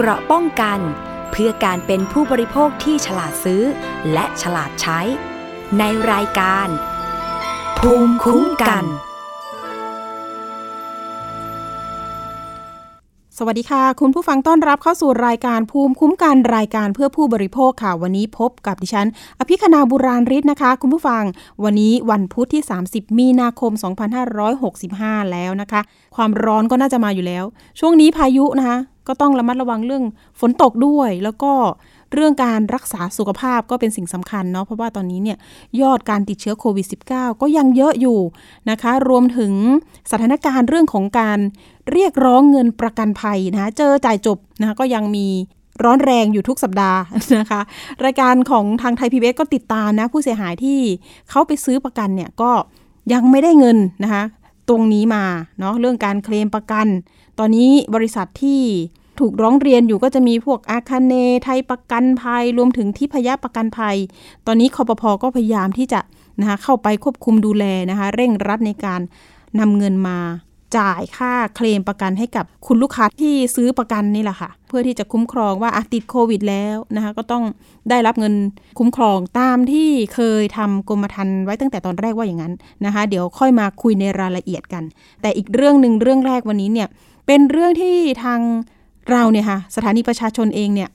เกราะป้องกัน เพื่อการเป็นผู้บริโภคที่ฉลาดซื้อ และฉลาดใช้ ในรายการ ภูมิคุ้มกัน สวัสดีค่ะ คุณผู้ฟังต้อนรับเข้าสู่รายการภูมิคุ้มกันรายการเพื่อผู้บริโภคค่ะ วันนี้พบกับดิฉัน อภิคณาบุราริศนะคะ คุณผู้ฟัง วันนี้วันพุธที่ 30 มีนาคม 2565 แล้วนะคะ ความร้อนก็น่าจะมาอยู่แล้ว ช่วงนี้พายุนะคะ ก็ต้องระมัดระวังเรื่องฝนตกด้วย แล้วก็เรื่องการรักษาสุขภาพก็เป็นสิ่งสำคัญเนาะเพราะว่าตอนนี้เนี่ยยอดการติดเชื้อโควิด -19 ก็ยังเยอะอยู่นะคะ รวมถึงสถานการณ์เรื่องของการเรียกร้องเงินประกันภัยนะคะเจอจ่ายจบนะคะก็ยังมีร้อนแรงอยู่ทุกสัปดาห์นะคะ รายการของทางไทยพีบีก็ติดตามนะ ผู้เสียหายที่เขาไปซื้อประกันเนี่ยก็ยังไม่ได้เงินนะคะ ตรงนี้มาเนาะเรื่องการเคลมประกัน ตอนนี้บริษัทที่ ถูกร้องเรียนอยู่ก็จะมีพวกอาคาเนไทยประกันภัย รวมถึงที่พยาประกันภัย ตอนนี้คอปพอก็พยายามที่จะนะคะเข้าไปควบคุมดูแลนะคะ เร่งรัดในการนำเงินมาจ่ายค่าเคลมประกันให้กับคุณลูกค้าที่ซื้อประกันนี่แหละค่ะ เพื่อที่จะคุ้มครองว่าติดโควิดแล้วนะคะก็ต้องได้รับเงินคุ้มครองตามที่เคยทำกรมธรรม์ไว้ตั้งแต่ตอนแรกว่าอย่างนั้นนะคะ เดี๋ยวค่อยมาคุยในรายละเอียดกัน แต่อีกเรื่องหนึ่งเรื่องแรกวันนี้เนี่ยเป็นเรื่องที่ทาง เราเนี่ยค่ะสถานีประชาชนเองเนี่ย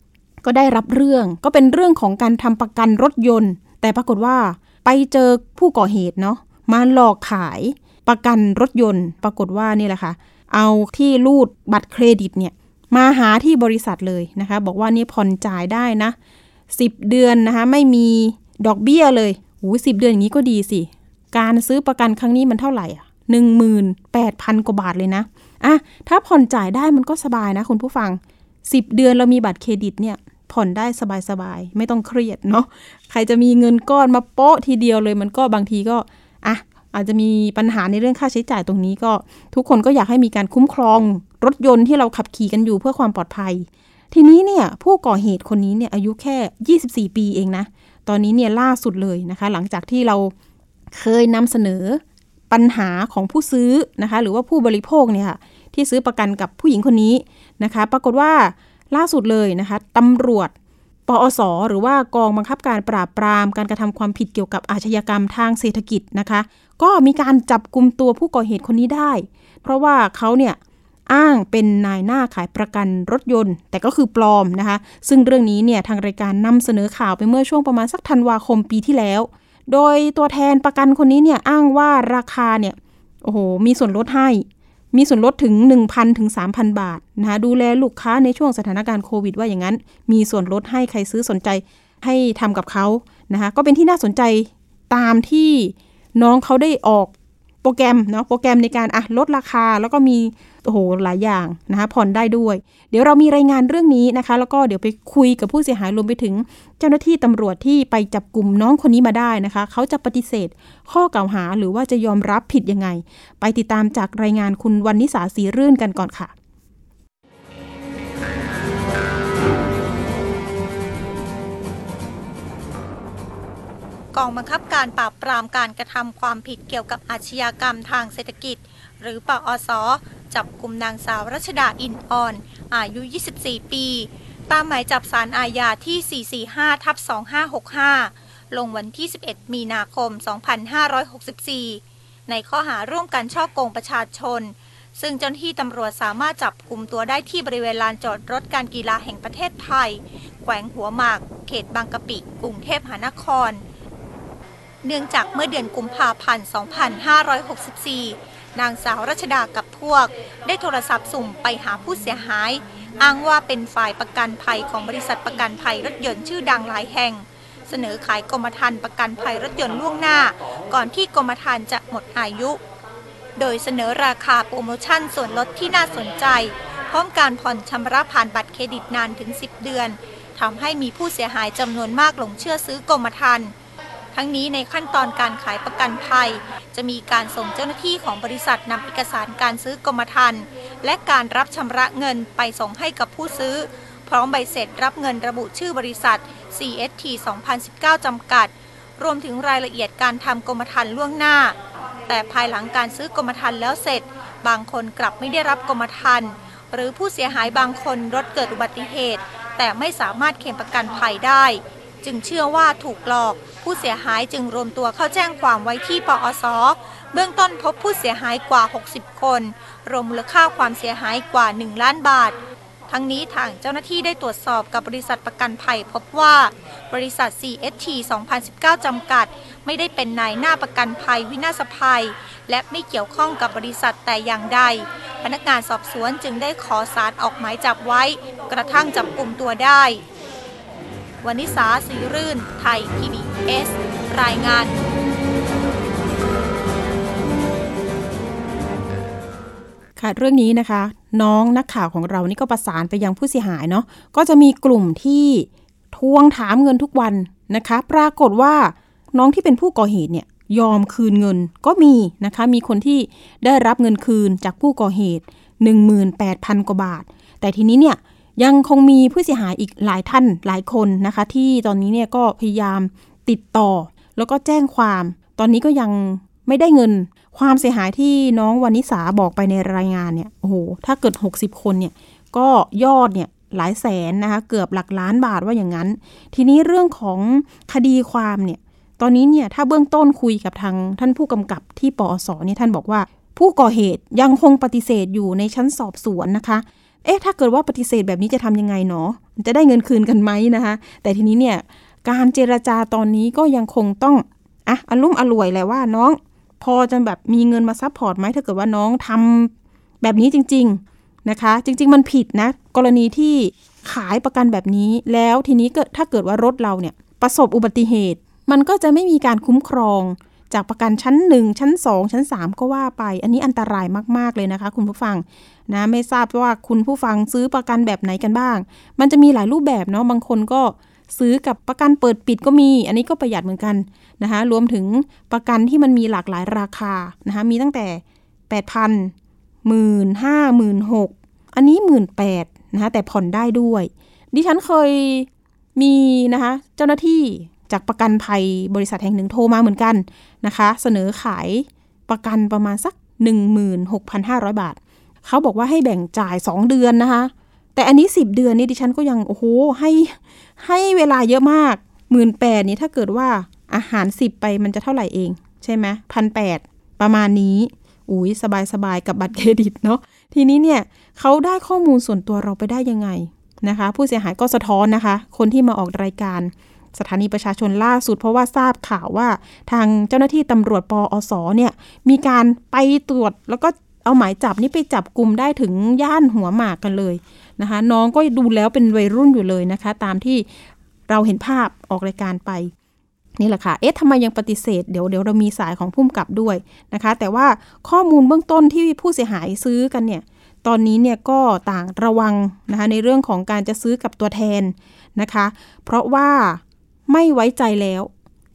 ก็ได้รับเรื่องก็เป็นเรื่องของการทำประกันรถยนต์ แต่ปรากฏว่าไปเจอผู้ก่อเหตุเนาะมาหลอกขายประกันรถยนต์ ปรากฏว่านี่แหละค่ะ เอาที่รูดบัตรเครดิตเนี่ยมาหาที่บริษัทเลยนะคะ บอกว่านี่ผ่อนจ่ายได้นะ 10 เดือนนะคะไม่มีดอกเบี้ยเลยโอ้สิบเดือนอย่างนี้ก็ดีสิ การซื้อประกันครั้งนี้มันเท่าไหร่อะหนึ่งหมื่นแปดพันกว่าบาทเลยนะ อะถ้าผ่อนจ่ายได้มันก็สบายนะคุณผู้ฟัง 10 เดือนเรามีบัตรเครดิตเนี่ยผ่อนได้สบายๆ ไม่ต้องเครียดเนาะใครจะมีเงินก้อนมาโป๊ะทีเดียวเลยมันก็บางทีก็อะอาจจะมีปัญหาในเรื่องค่าใช้จ่ายตรงนี้ก็ ทุกคนก็อยากให้มีการคุ้มครอง รถยนต์ที่เราขับขี่กันอยู่เพื่อความปลอดภัย ทีนี้เนี่ยผู้ก่อเหตุคนนี้เนี่ยอายุแค่ 24 ปีเองนะ ตอนนี้เนี่ยล่าสุดเลยนะคะ หลังจากที่เราเคยนำเสนอ ปัญหาของผู้ซื้อนะคะ หรือว่าผู้บริโภคเนี่ยค่ะที่ซื้อประกันกับผู้หญิงคนนี้นะคะ ปรากฏว่าล่าสุดเลยนะคะตำรวจปอสหรือว่ากองบังคับการปราบปราม การกระทำความผิดเกี่ยวกับอาชญากรรมทางเศรษฐกิจนะคะ ก็มีการจับกลุ่มตัวผู้ก่อเหตุคนนี้ได้ เพราะว่าเขาเนี่ยอ้างเป็นนายหน้าขายประกันรถยนต์ แต่ก็คือปลอมนะคะ ซึ่งเรื่องนี้เนี่ยทางรายการนำเสนอข่าวไปเมื่อช่วงประมาณสักธันวาคมปีที่แล้ว โดยตัวแทนประกันคนนี้เนี่ยอ้างว่าราคาเนี่ยโอ้โหมีส่วนลดให้ มีส่วนลดถึง 1,000ถึง3,000 บาทนะคะดูแลลูกค้าในช่วงสถานการณ์โควิดว่าอย่างนั้น มีส่วนลดให้ใครซื้อสนใจให้ทำกับเขานะคะก็เป็นที่น่าสนใจตามที่น้องเขาได้ออกโปรแกรมเนาะโปรแกรมในการอะลดราคาแล้วก็มี โอ้โหหลายอย่างนะคะผ่อนได้ด้วย เดี๋ยวเรามีรายงานเรื่องนี้นะคะ แล้วก็เดี๋ยวไปคุยกับผู้เสียหายรวมไปถึง เจ้าหน้าที่ตำรวจที่ไปจับกลุ่มน้องคนนี้มาได้นะคะ เขาจะปฏิเสธ ข้อกล่าวหาหรือว่าจะยอมรับผิดยังไง ไปติดตามจากรายงานคุณวันนิสาสีรื่นกันก่อนค่ะกองบังคับการปราบปรามการกระทำความผิดเกี่ยวกับอาชญากรรมทางเศรษฐกิจ หรือปอส จับกลุ่มนางสาวรัชดาอินอ่อน อายุ 24 ปี ตามหมายจับสารอาญาที่ 445 ทับ 2565 ลงวันที่ 11 มีนาคม 2564 ในข้อหาร่วมกันช่อโกงประชาชน ซึ่งเจ้าหน้าที่ตำรวจสามารถจับกลุ่มตัวได้ที่บริเวณลานจอดรถการกีฬาแห่งประเทศไทย แขวงหัวหมาก เขตบางกะปิ กรุงเทพมหานครเนื่องจากเมื่อเดือนกุมภาพันธ์ 2564 นางสาวรัชดากับพวก ได้โทรศัพท์สุ่มไปหาผู้เสียหาย อ้างว่าเป็นฝ่ายประกันภัยของบริษัทประกันภัยรถยนต์ชื่อดังหลายแห่ง เสนอขายกรมธรรม์ประกันภัยรถยนต์ล่วงหน้า ก่อนที่กรมธรรม์จะหมดอายุ โดยเสนอราคาโปรโมชั่นส่วนลดที่น่าสนใจ พร้อมการผ่อนชำระผ่านบัตรเครดิตนานถึง 10 เดือนทำให้มีผู้เสียหายจำนวนมากหลงเชื่อซื้อกรมธรรม์ ทั้งนี้ในขั้นตอนการขายประกันภัย จะมีการส่งเจ้าหน้าที่ของบริษัทนำเอกสารการซื้อกรมธรรม์และการรับชำระเงินไปส่งให้กับผู้ซื้อ พร้อมใบเสร็จรับเงินระบุชื่อบริษัท CST 2019 จำกัด รวมถึงรายละเอียดการทำกรมธรรม์ล่วงหน้า แต่ภายหลังการซื้อกรมธรรม์แล้วเสร็จ บางคนกลับไม่ได้รับกรมธรรม์หรือผู้เสียหายบางคนรถเกิดอุบัติเหตุ แต่ไม่สามารถเคลมประกันภัยได้ จึงเชื่อว่าถูกหลอก ผู้เสียหายจึงรวมตัวเข้าแจ้งความไว้ที่ปอสเบื้องต้นพบผู้เสียหายกว่า 60 คน รวมมูลค่าความเสียหายกว่า 1 ล้านบาท ทั้งนี้ทางเจ้าหน้าที่ได้ตรวจสอบกับบริษัทประกันภัยพบว่า บริษัท CST 2019 จำกัด ไม่ได้เป็นนายหน้าประกันภัยวินาศภัย และไม่เกี่ยวข้องกับบริษัทแต่อย่างใด พนักงานสอบสวนจึงได้ขอสารออกหมายจับไว้ กระทั่งจับกลุ่มตัวได้ วนิสาสีรื่น ไทย PBS รายงานค่ะเรื่องนี้นะคะ น้องนักข่าวของเรานี่ก็ประสานไปยังผู้เสียหายเนาะก็จะมีกลุ่มที่ทวงถามเงินทุกวันนะคะ ปรากฏว่าน้องที่เป็นผู้ก่อเหตุเนี่ยยอมคืนเงินก็มีนะคะ มีคนที่ได้รับเงินคืนจากผู้ก่อเหตุ 18,000 กว่าบาท แต่ทีนี้เนี่ย ยังคงมีผู้เสียหายอีกหลายท่านหลายคนนะคะ ที่ตอนนี้เนี่ยก็พยายามติดต่อ แล้วก็แจ้งความ ตอนนี้ก็ยังไม่ได้เงิน ความเสียหายที่น้องวานิสาบอกไปในรายงานเนี่ยโอ้โหถ้าเกิด 60 คนเนี่ยก็ยอดเนี่ยหลายแสนนะคะเกือบหลักล้านบาทว่าอย่างนั้น ทีนี้เรื่องของคดีความเนี่ยตอนนี้เนี่ยถ้าเบื้องต้นคุยกับทางท่านผู้กำกับที่ปอสเนี่ยท่านบอกว่า ผู้ก่อเหตุยังคงปฏิเสธอยู่ในชั้นสอบสวนนะคะ เอ๊ะถ้าเกิดว่าปฏิเสธแบบนี้จะทำยังไงเนาะจะได้เงินคืนกันไหมนะคะ แต่ทีนี้เนี่ยการเจรจาตอนนี้ก็ยังคงต้องอะอารมณ์อร่วยแหละว่าน้อง พอจะแบบมีเงินมา support ไหมถ้าเกิดว่าน้องทำแบบนี้จริง ๆนะคะ จริง ๆ มันผิดนะ กรณีที่ขายประกันแบบนี้ แล้วทีนี้ก็ถ้าเกิดว่ารถเราเนี่ยประสบอุบัติเหตุ มันก็จะไม่มีการคุ้มครอง จากประกันชั้น 1 ชั้น 2 ชั้น 3 ก็ว่าไป อันนี้อันตรายมาก ๆ เลยนะคะ คุณผู้ฟังนะไม่ทราบว่าคุณผู้ฟังซื้อประกันแบบไหนกันบ้าง มันจะมีหลายรูปแบบเนาะบางคนก็ซื้อกับประกันเปิดปิดก็มี อันนี้ก็ประหยัดเหมือนกันนะคะรวมถึงประกันที่มันมีหลากหลายราคานะคะมีตั้งแต่ 8,000หมื่นห้าหมื่นหกอันนี้หมื่นแปดนะคะแต่ผ่อนได้ด้วย ดิฉันเคยมีนะคะเจ้าหน้าที่ จากประกันภัยบริษัทแห่งหนึ่งโทรมาเหมือนกันนะคะ เสนอขายประกันประมาณสัก 16,500 บาท เขาบอกว่าให้แบ่งจ่าย 2 เดือนนะคะ แต่อันนี้ 10 เดือนนี่ดิฉันก็ยังโอ้โหให้ให้เวลาเยอะมากหมื่นแปดนี่ถ้าเกิดว่าอาหาร 10 ไปมันจะเท่าไหร่เอง ใช่ไหมพันแปดประมาณนี้อุ้ยสบายสบายกับบัตรเครดิตเนาะทีนี้เนี่ยเขาได้ข้อมูลส่วนตัวเราไปได้ยังไงนะคะ ผู้เสียหายก็สะท้อนนะคะ คนที่มาออกรายการ สถานีประชาชนล่าสุด เพราะว่าทราบข่าวว่าทางเจ้าหน้าที่ตำรวจปอสเนี่ยมีการไปตรวจแล้วก็เอาหมายจับนี่ไปจับกลุ่มได้ถึงย่านหัวหมากกันเลยนะคะน้องก็ดูแล้วเป็นวัยรุ่นอยู่เลยนะคะ ตามที่เราเห็นภาพออกรายการไปนี่แหละค่ะ เอ๊ะทำไมยังปฏิเสธ เดี๋ยวเดี๋ยวเรามีสายของพุ่มกับด้วยนะคะ แต่ว่าข้อมูลเบื้องต้นที่ผู้เสียหายซื้อกันเนี่ย ตอนนี้เนี่ยก็ต่างระวังนะคะในเรื่องของการจะซื้อกับตัวแทนนะคะ เพราะว่า ไม่ไว้ใจแล้ว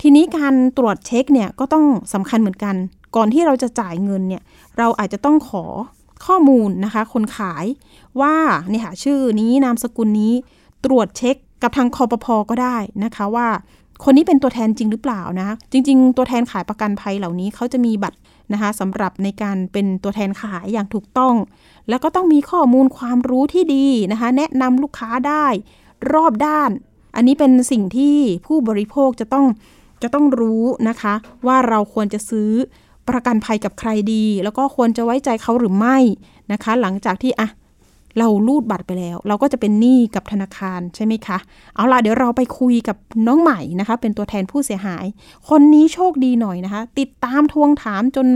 ทีนี้การตรวจเช็คเนี่ยก็ต้องสำคัญเหมือนกัน ก่อนที่เราจะจ่ายเงินเนี่ยเราอาจจะต้องขอข้อมูลนะคะ คนขายว่าเนี่ยค่ะชื่อนี้นามสกุลนี้ตรวจเช็คกับทางคอปพอก็ได้นะคะว่าคนนี้เป็นตัวแทนจริงหรือเปล่านะจริง ๆ ตัวแทนขายประกันภัยเหล่านี้เขาจะมีบัตรนะคะสำหรับในการเป็นตัวแทนขายอย่างถูกต้อง แล้วก็ต้องมีข้อมูลความรู้ที่ดีนะคะ แนะนำลูกค้าได้ รอบด้าน อันนี้เป็นสิ่งที่ผู้บริโภคจะต้องจะต้องรู้นะคะ ว่าเราควรจะซื้อประกันภัยกับใครดี แล้วก็ควรจะไว้ใจเขาหรือไม่นะคะ หลังจากที่อะเราลูดบัตรไปแล้ว เราก็จะเป็นหนี้กับธนาคารใช่ไหมคะ เอาล่ะเดี๋ยวเราไปคุยกับน้องใหม่นะคะ เป็นตัวแทนผู้เสียหาย คนนี้โชคดีหน่อยนะคะ ติดตามทวงถามจน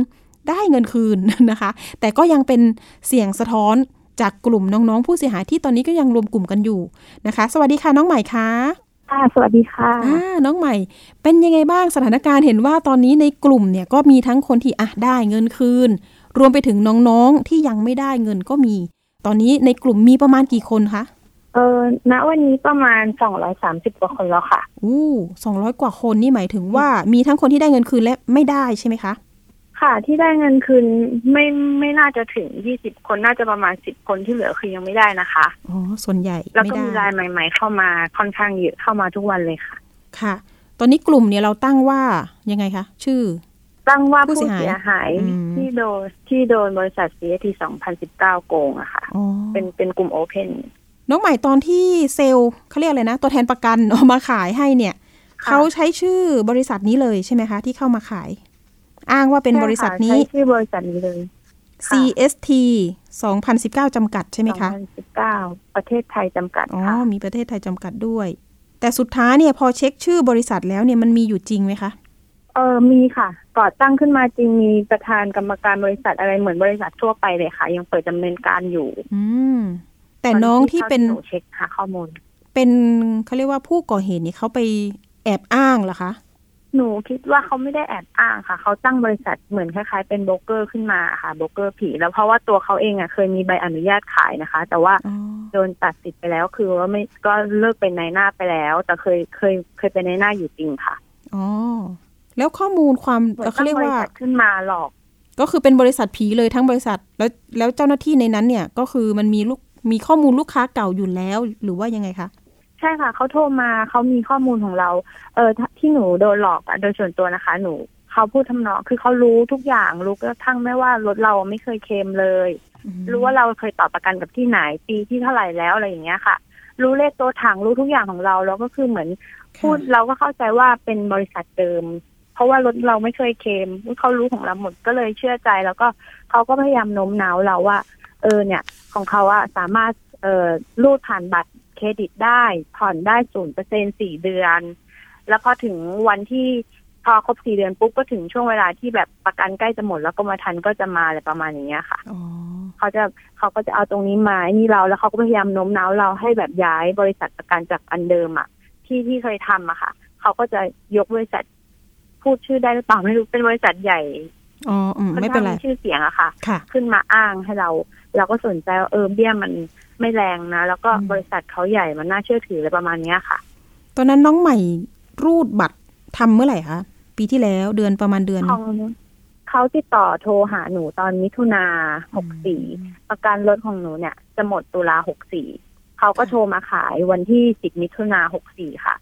ได้เงินคืนนะคะ แต่ก็ยังเป็นเสียงสะท้อน จากกลุ่มน้องๆ ผู้เสียหายที่ตอนนี้ก็ยังรวมกลุ่มกันอยู่นะคะ สวัสดีค่ะน้องใหม่คะค่ะสวัสดีค่ะอ่าน้องใหม่ เป็นยังไงบ้างสถานการณ์เห็นว่าตอนนี้ในกลุ่มเนี่ยก็มีทั้งคนที่อะได้เงินคืน รวมไปถึงน้องๆที่ยังไม่ได้เงินก็มี ตอนนี้ในกลุ่มมีประมาณกี่คนคะเออณวันนี้ประมาณสองร้อยสามสิบกว่าคนแล้วค่ะอู้สองร้อยกว่าคนนี่หมายถึงว่ามีทั้งคนที่ได้เงินคืนและไม่ได้ใช่ไหมคะ ค่ะที่ได้เงินคืนไม่ไม่น่าจะถึงยี่สิบคนน่าจะประมาณสิบคนที่เหลือคือยังไม่ได้นะคะอ๋อส่วนใหญ่แล้วก็มีรายใหม่ ๆ เข้ามาค่อนข้างเยอะเข้ามาทุกวันเลยค่ะ ค่ะ ตอนนี้กลุ่มเนี่ยเราตั้งว่ายังไงคะชื่อ ตั้งว่าผู้เสียหายที่โดนที่โดนบริษัท CST 2019 โกงอะค่ะอ๋อเป็นเป็นกลุ่มโอเพนน้องใหม่ตอนที่เซลล์เขาเรียกอะไรนะ ตัวแทนประกันเอามาขายให้เนี่ยค่ะเขาใช้ชื่อบริษัทนี้เลยใช่ไหมคะ ที่เข้ามาขาย อ้างว่าเป็นบริษัทนี้ใช่ชื่อบริษัทนี้เลยค่ะ CST 2019 จำกัดใช่ไหมคะ2019 ประเทศไทยจำกัด อ๋อค่ะมีประเทศไทยจำกัดด้วย แต่สุดท้ายเนี่ยพอเช็คชื่อบริษัทแล้วเนี่ยมันมีอยู่จริงไหมคะ เออมีค่ะ ก่อตั้งขึ้นมาจริงมีประธานกรรมการบริษัทอะไรเหมือนบริษัททั่วไปเลยค่ะ ยังเปิดดำเนินการอยู่ อืม แต่น้องที่เป็นหนูเช็คหาข้อมูล เป็นเขาเรียกว่าผู้ก่อเหตุนี่เขาไปแอบอ้างเหรอคะ หนูคิดว่าเขาไม่ได้แอบอ้างค่ะ เขาตั้งบริษัทเหมือนคล้ายๆเป็นโบรกเกอร์ขึ้นมาค่ะโบรกเกอร์ผี แล้วเพราะว่าตัวเขาเองอะเคยมีใบอนุญาตขายนะคะ แต่ว่าอ๋อโดนตัดสิทธิ์ไปแล้วคือว่าไม่ก็เลิกเป็นนายหน้าไปแล้ว แต่เคยเคยเคยเป็นนายหน้าอยู่จริงค่ะอ๋อแล้วข้อมูลความเหมือนเขาตั้งเรียกบริว่าษัทขึ้นมาหลอก ก็คือเป็นบริษัทผีเลยทั้งบริษัทแล้วแล้วเจ้าหน้าที่ในนั้นเนี่ยก็คือมันมีลูกมีข้อมูลลูกค้าเก่าอยู่แล้วหรือว่ายังไงคะ ใช่ค่ะเขาโทรมาเขามีข้อมูลของเรา เออถ้าที่หนูโดนหลอกอะโดยส่วนตัวนะคะ หนูเขาพูดทำนองคือเขารู้ทุกอย่างรู้กระทั่งไม่ว่ารถเราไม่เคยเคลมเลย รู้ว่าเราเคยต่อประกันกับที่ไหนปีที่เท่าไหร่แล้วอะไรอย่างเงี้ยค่ะ รู้เลขตัวถังรู้ทุกอย่างของเราแล้วก็คือเหมือนพูดเราก็เข้าใจว่าเป็นบริษัทเดิม เพราะว่ารถเราไม่เคยเคลมเขารู้ของเราหมดก็เลยเชื่อใจ แล้วก็เขาก็พยายามโน้มน้าวเราว่า เออเนี่ย ของเขาอะสามารถเอ่อรูดผ่านบัตร เครดิตได้ ผ่อนได้ศูนย์เปอร์เซ็นสี่เดือน แล้วพอถึงวันที่พอครบสี่เดือนปุ๊บก็ถึงช่วงเวลาที่แบบประกันใกล้จะหมดแล้วกรมธรรม์ก็จะมาอะไรประมาณอย่างเงี้ยค่ะอ๋อเขาจะเขาก็จะเอาตรงนี้มาไอ้นี่เราแล้วเขาก็พยายามโน้มน้าวเราให้แบบย้ายบริษัทประกันจากอันเดิมอะที่ที่เคยทำอะค่ะ เขาก็จะยกบริษัทพูดชื่อได้หรือเปล่าไม่รู้เป็นบริษัทใหญ่ อ๋ออืมค่อนไม่เป็ข้านงไรมีชื่อเสียงอะค่ะค่ะ ขึ้นมาอ้างให้เรา เราก็สนใจว่าเออเบี้ยมันไม่แรงนะ แล้วก็อืมบริษัทเขาใหญ่มันน่าเชื่อถืออะไรประมาณเนี้ยค่ะ ตอนนั้นน้องใหม่รูดบัตรทำเมื่อไหร่คะปีที่แล้วเดือนประมาณเดือนของเขาติดต่อโทรหาหนูตอนมิถุนาหกสี่ประกันรถของหนูเนี่ย จะหมดตุลาหกสี่เขาก็โทรมาขายวันที่สิบมิถุนาหกสี่ค่ะ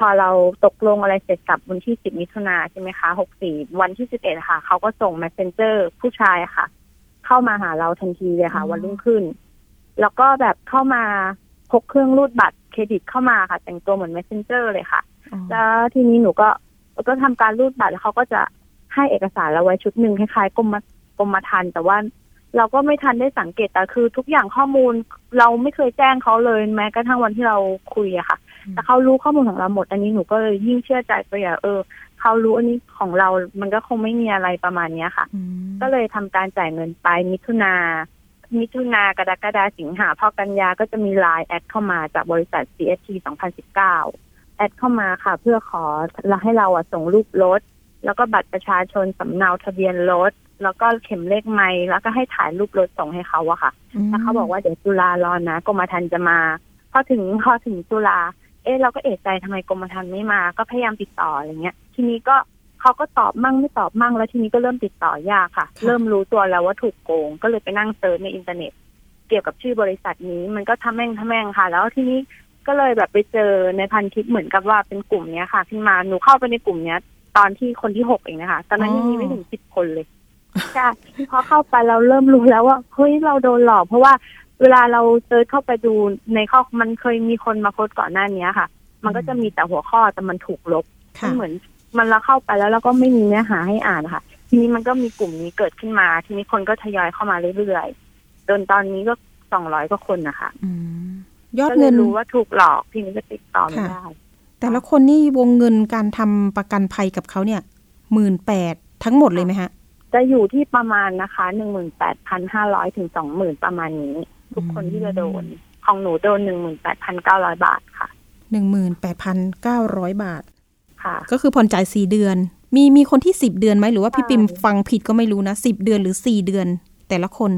พอเราตกลงอะไรเสร็จสับวันที่สิบมิถุนาใช่ไหมคะหกสี่วันที่สิบเอ็ดค่ะ เขาก็ส่ง messenger ผู้ชายค่ะ เข้ามาหาเราทันทีเลยค่ะอ๋อวันรุ่งขึ้น แล้วก็แบบเข้ามาพกเครื่องรูดบัตรเครดิตเข้ามาค่ะ แต่งตัวเหมือน messenger เลยค่ะอ๋อแล้วทีนี้หนูก็ก็ทำการรูดบัตรแล้วเขาก็จะให้เอกสารเราไว้ชุดหนึ่งคล้ายๆกรมกรมธรรม์แต่ว่าเราก็ไม่ทันได้สังเกตแต่คือทุกอย่างข้อมูลเราไม่เคยแจ้งเขาเลยแม้กระทั่งวันที่เราคุยอะค่ะ แต่เขารู้ข้อมูลของเราหมด อันนี้หนูก็เลยยิ่งเชื่อใจไปอะเออเขารู้อันนี้ของเรา มันก็คงไม่มีอะไรประมาณเนี้ยค่ะอืมก็เลยทำการจ่ายเงินไปมิถุนามิถุนากรกฎาสิงหาพอกันยาก็จะมีไลน์แอดเข้ามาจากบริษัท CST 2019 แอดเข้ามาค่ะ เพื่อขอให้เราอะส่งรูปรถ แล้วก็บัตรประชาชนสำเนาทะเบียนรถ แล้วก็เข็มเลขไมล์แล้วก็ให้ถ่ายรูปรถส่งให้เขาอะค่ะแล้วเขาบอกว่าเดี๋ยวตุลารอนะกรมธรรม์จะมา พอถึงพอถึงตุลา เอ๊ะเราก็เอะใจทำไมกรมธรรม์ไม่มา ก็พยายามติดต่ออะไรเงี้ย ทีนี้ก็เขาก็ตอบมั่งไม่ตอบมั่งแล้วทีนี้ก็เริ่มติดต่อยากค่ะ เริ่มรู้ตัวแล้วว่าถูกโกง ก็เลยไปนั่ง search ในอินเทอร์เน็ต เกี่ยวกับชื่อบริษัทนี้มันก็ทะแม่งทะแม่งค่ะ แล้วทีนี้ก็เลยแบบไปเจอในพันทิปเหมือนกับว่าเป็นกลุ่มเนี้ยค่ะขึ้นมาหนูเข้าไปในกลุ่มเนี้ย ตอนที่คนที่หกเองนะคะตอนนั้นยังมีไม่ถึงสิบคนเลยใช่พอเข้าไปเราเริ่มรู้แล้วว่าเฮ้ยเราโดนหลอกเพราะว่า เวลาเรา search เข้าไปดูในข้อมันเคยมีคนมาโพสต์ก่อนหน้านี้ค่ะ มันก็จะมีแต่หัวข้อแต่มันถูกลบค่ะมันเหมือน มันเราเข้าไปแล้วเราก็ไม่มีเนื้อหาให้อ่านค่ะ ทีนี้มันก็มีกลุ่มนี้เกิดขึ้นมา ทีนี้คนก็ทยอยเข้ามาเรื่อยๆจนตอนนี้ก็สองร้อยกว่าคนนะคะอืมยอดก็เลเงิยนรู้ว่าถูกหลอกทีนี้ก็ติดต่อไม่ค่ะได้ แต่ละคนนี่วงเงินการทำประกันภัยกับเขาเนี่ยหมื่นแปดทั้งหมดเลยไหมฮะ จะอยู่ที่ประมาณนะคะหนึ่งหมื่นแปดพันห้าร้อยถึงสองหมื่นประมาณนี้ ทุกคนที่จะโดน ของหนูโดนหนึ่งหมื่นแปดพันเก้าร้อยบาทค่ะหนึ่งหมื่นแปดพันเก้าร้อยบาท ค่ะ ก็คือผ่อนจ่ายสี่เดือน มีมีคนที่สิบเดือนไหมหรือว่าพี่ใช่ปิมฟังผิดก็ไม่รู้นะสิบเดือนหรือสี่เดือน แต่ละคน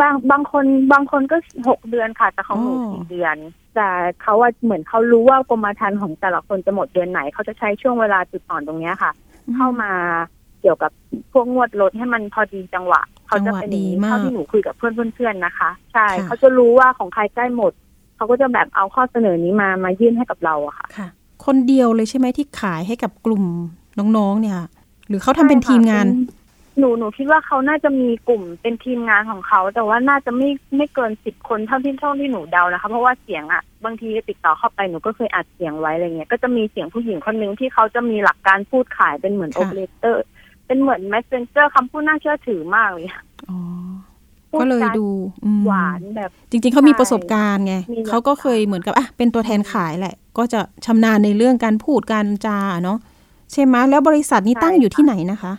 บางบางคนบางคนก็หกเดือนค่ะ แต่ของหนูอ๋อสี่เดือน แต่เขาว่าเหมือนเขารู้ว่ากรมธรรม์ของแต่ละคนจะหมดเดือนไหนเขาจะใช้ช่วงเวลาจุดอ่อนตรงเนี้ยค่ะ เข้ามา เกี่ยวกับพวกงวดรถให้มันพอดีจังหวะ เขาจะเป็นอย่างนี้จังหวะดีมากเท่าที่หนูคุยกับเพื่อนเพื่อนๆนะคะ ใช่ค่ะเขาจะรู้ว่าของใครใกล้หมด เขาก็จะแบบเอาข้อเสนอนี้มามายื่นให้กับเราอะค่ะค่ะคนเดียวเลยใช่ไหมที่ขายให้กับกลุ่มน้องๆเนี่ย หรือเขาทำเป็นทีมงานใช่ค่ะหนูหนูคิดว่าเขาน่าจะมีกลุ่มเป็นทีมงานของเขา แต่ว่าน่าจะไม่ไม่เกินสิบคนเท่าที่เท่าที่หนูเดานะคะ เพราะว่าเสียงอะบางทีติดต่อเข้าไปหนูก็เคยอัดเสียงไว้อะไรเงี้ยก็จะมีเสียงผู้หญิงคนหนึ่งที่เขาจะมีหลักการพูดขายเป็นเหมือนโอเปอเรเตอร์ เป็นเหมือนแมสเซนเจอร์คำพูดน่าเชื่อถือมากเลยอ๋อพูดก็เลยจาดูอืมหวานแบบ จริง ๆเขามีประสบการณ์ไงมีหลักเขาก็เคยเหมือนกับอะเป็นตัวแทนขายแหละ ก็จะชำนาญในเรื่องการพูดการจาเนาะใช่ไหมแล้วบริษัทนี้ตั้งอยู่ที่ไหนนะคะ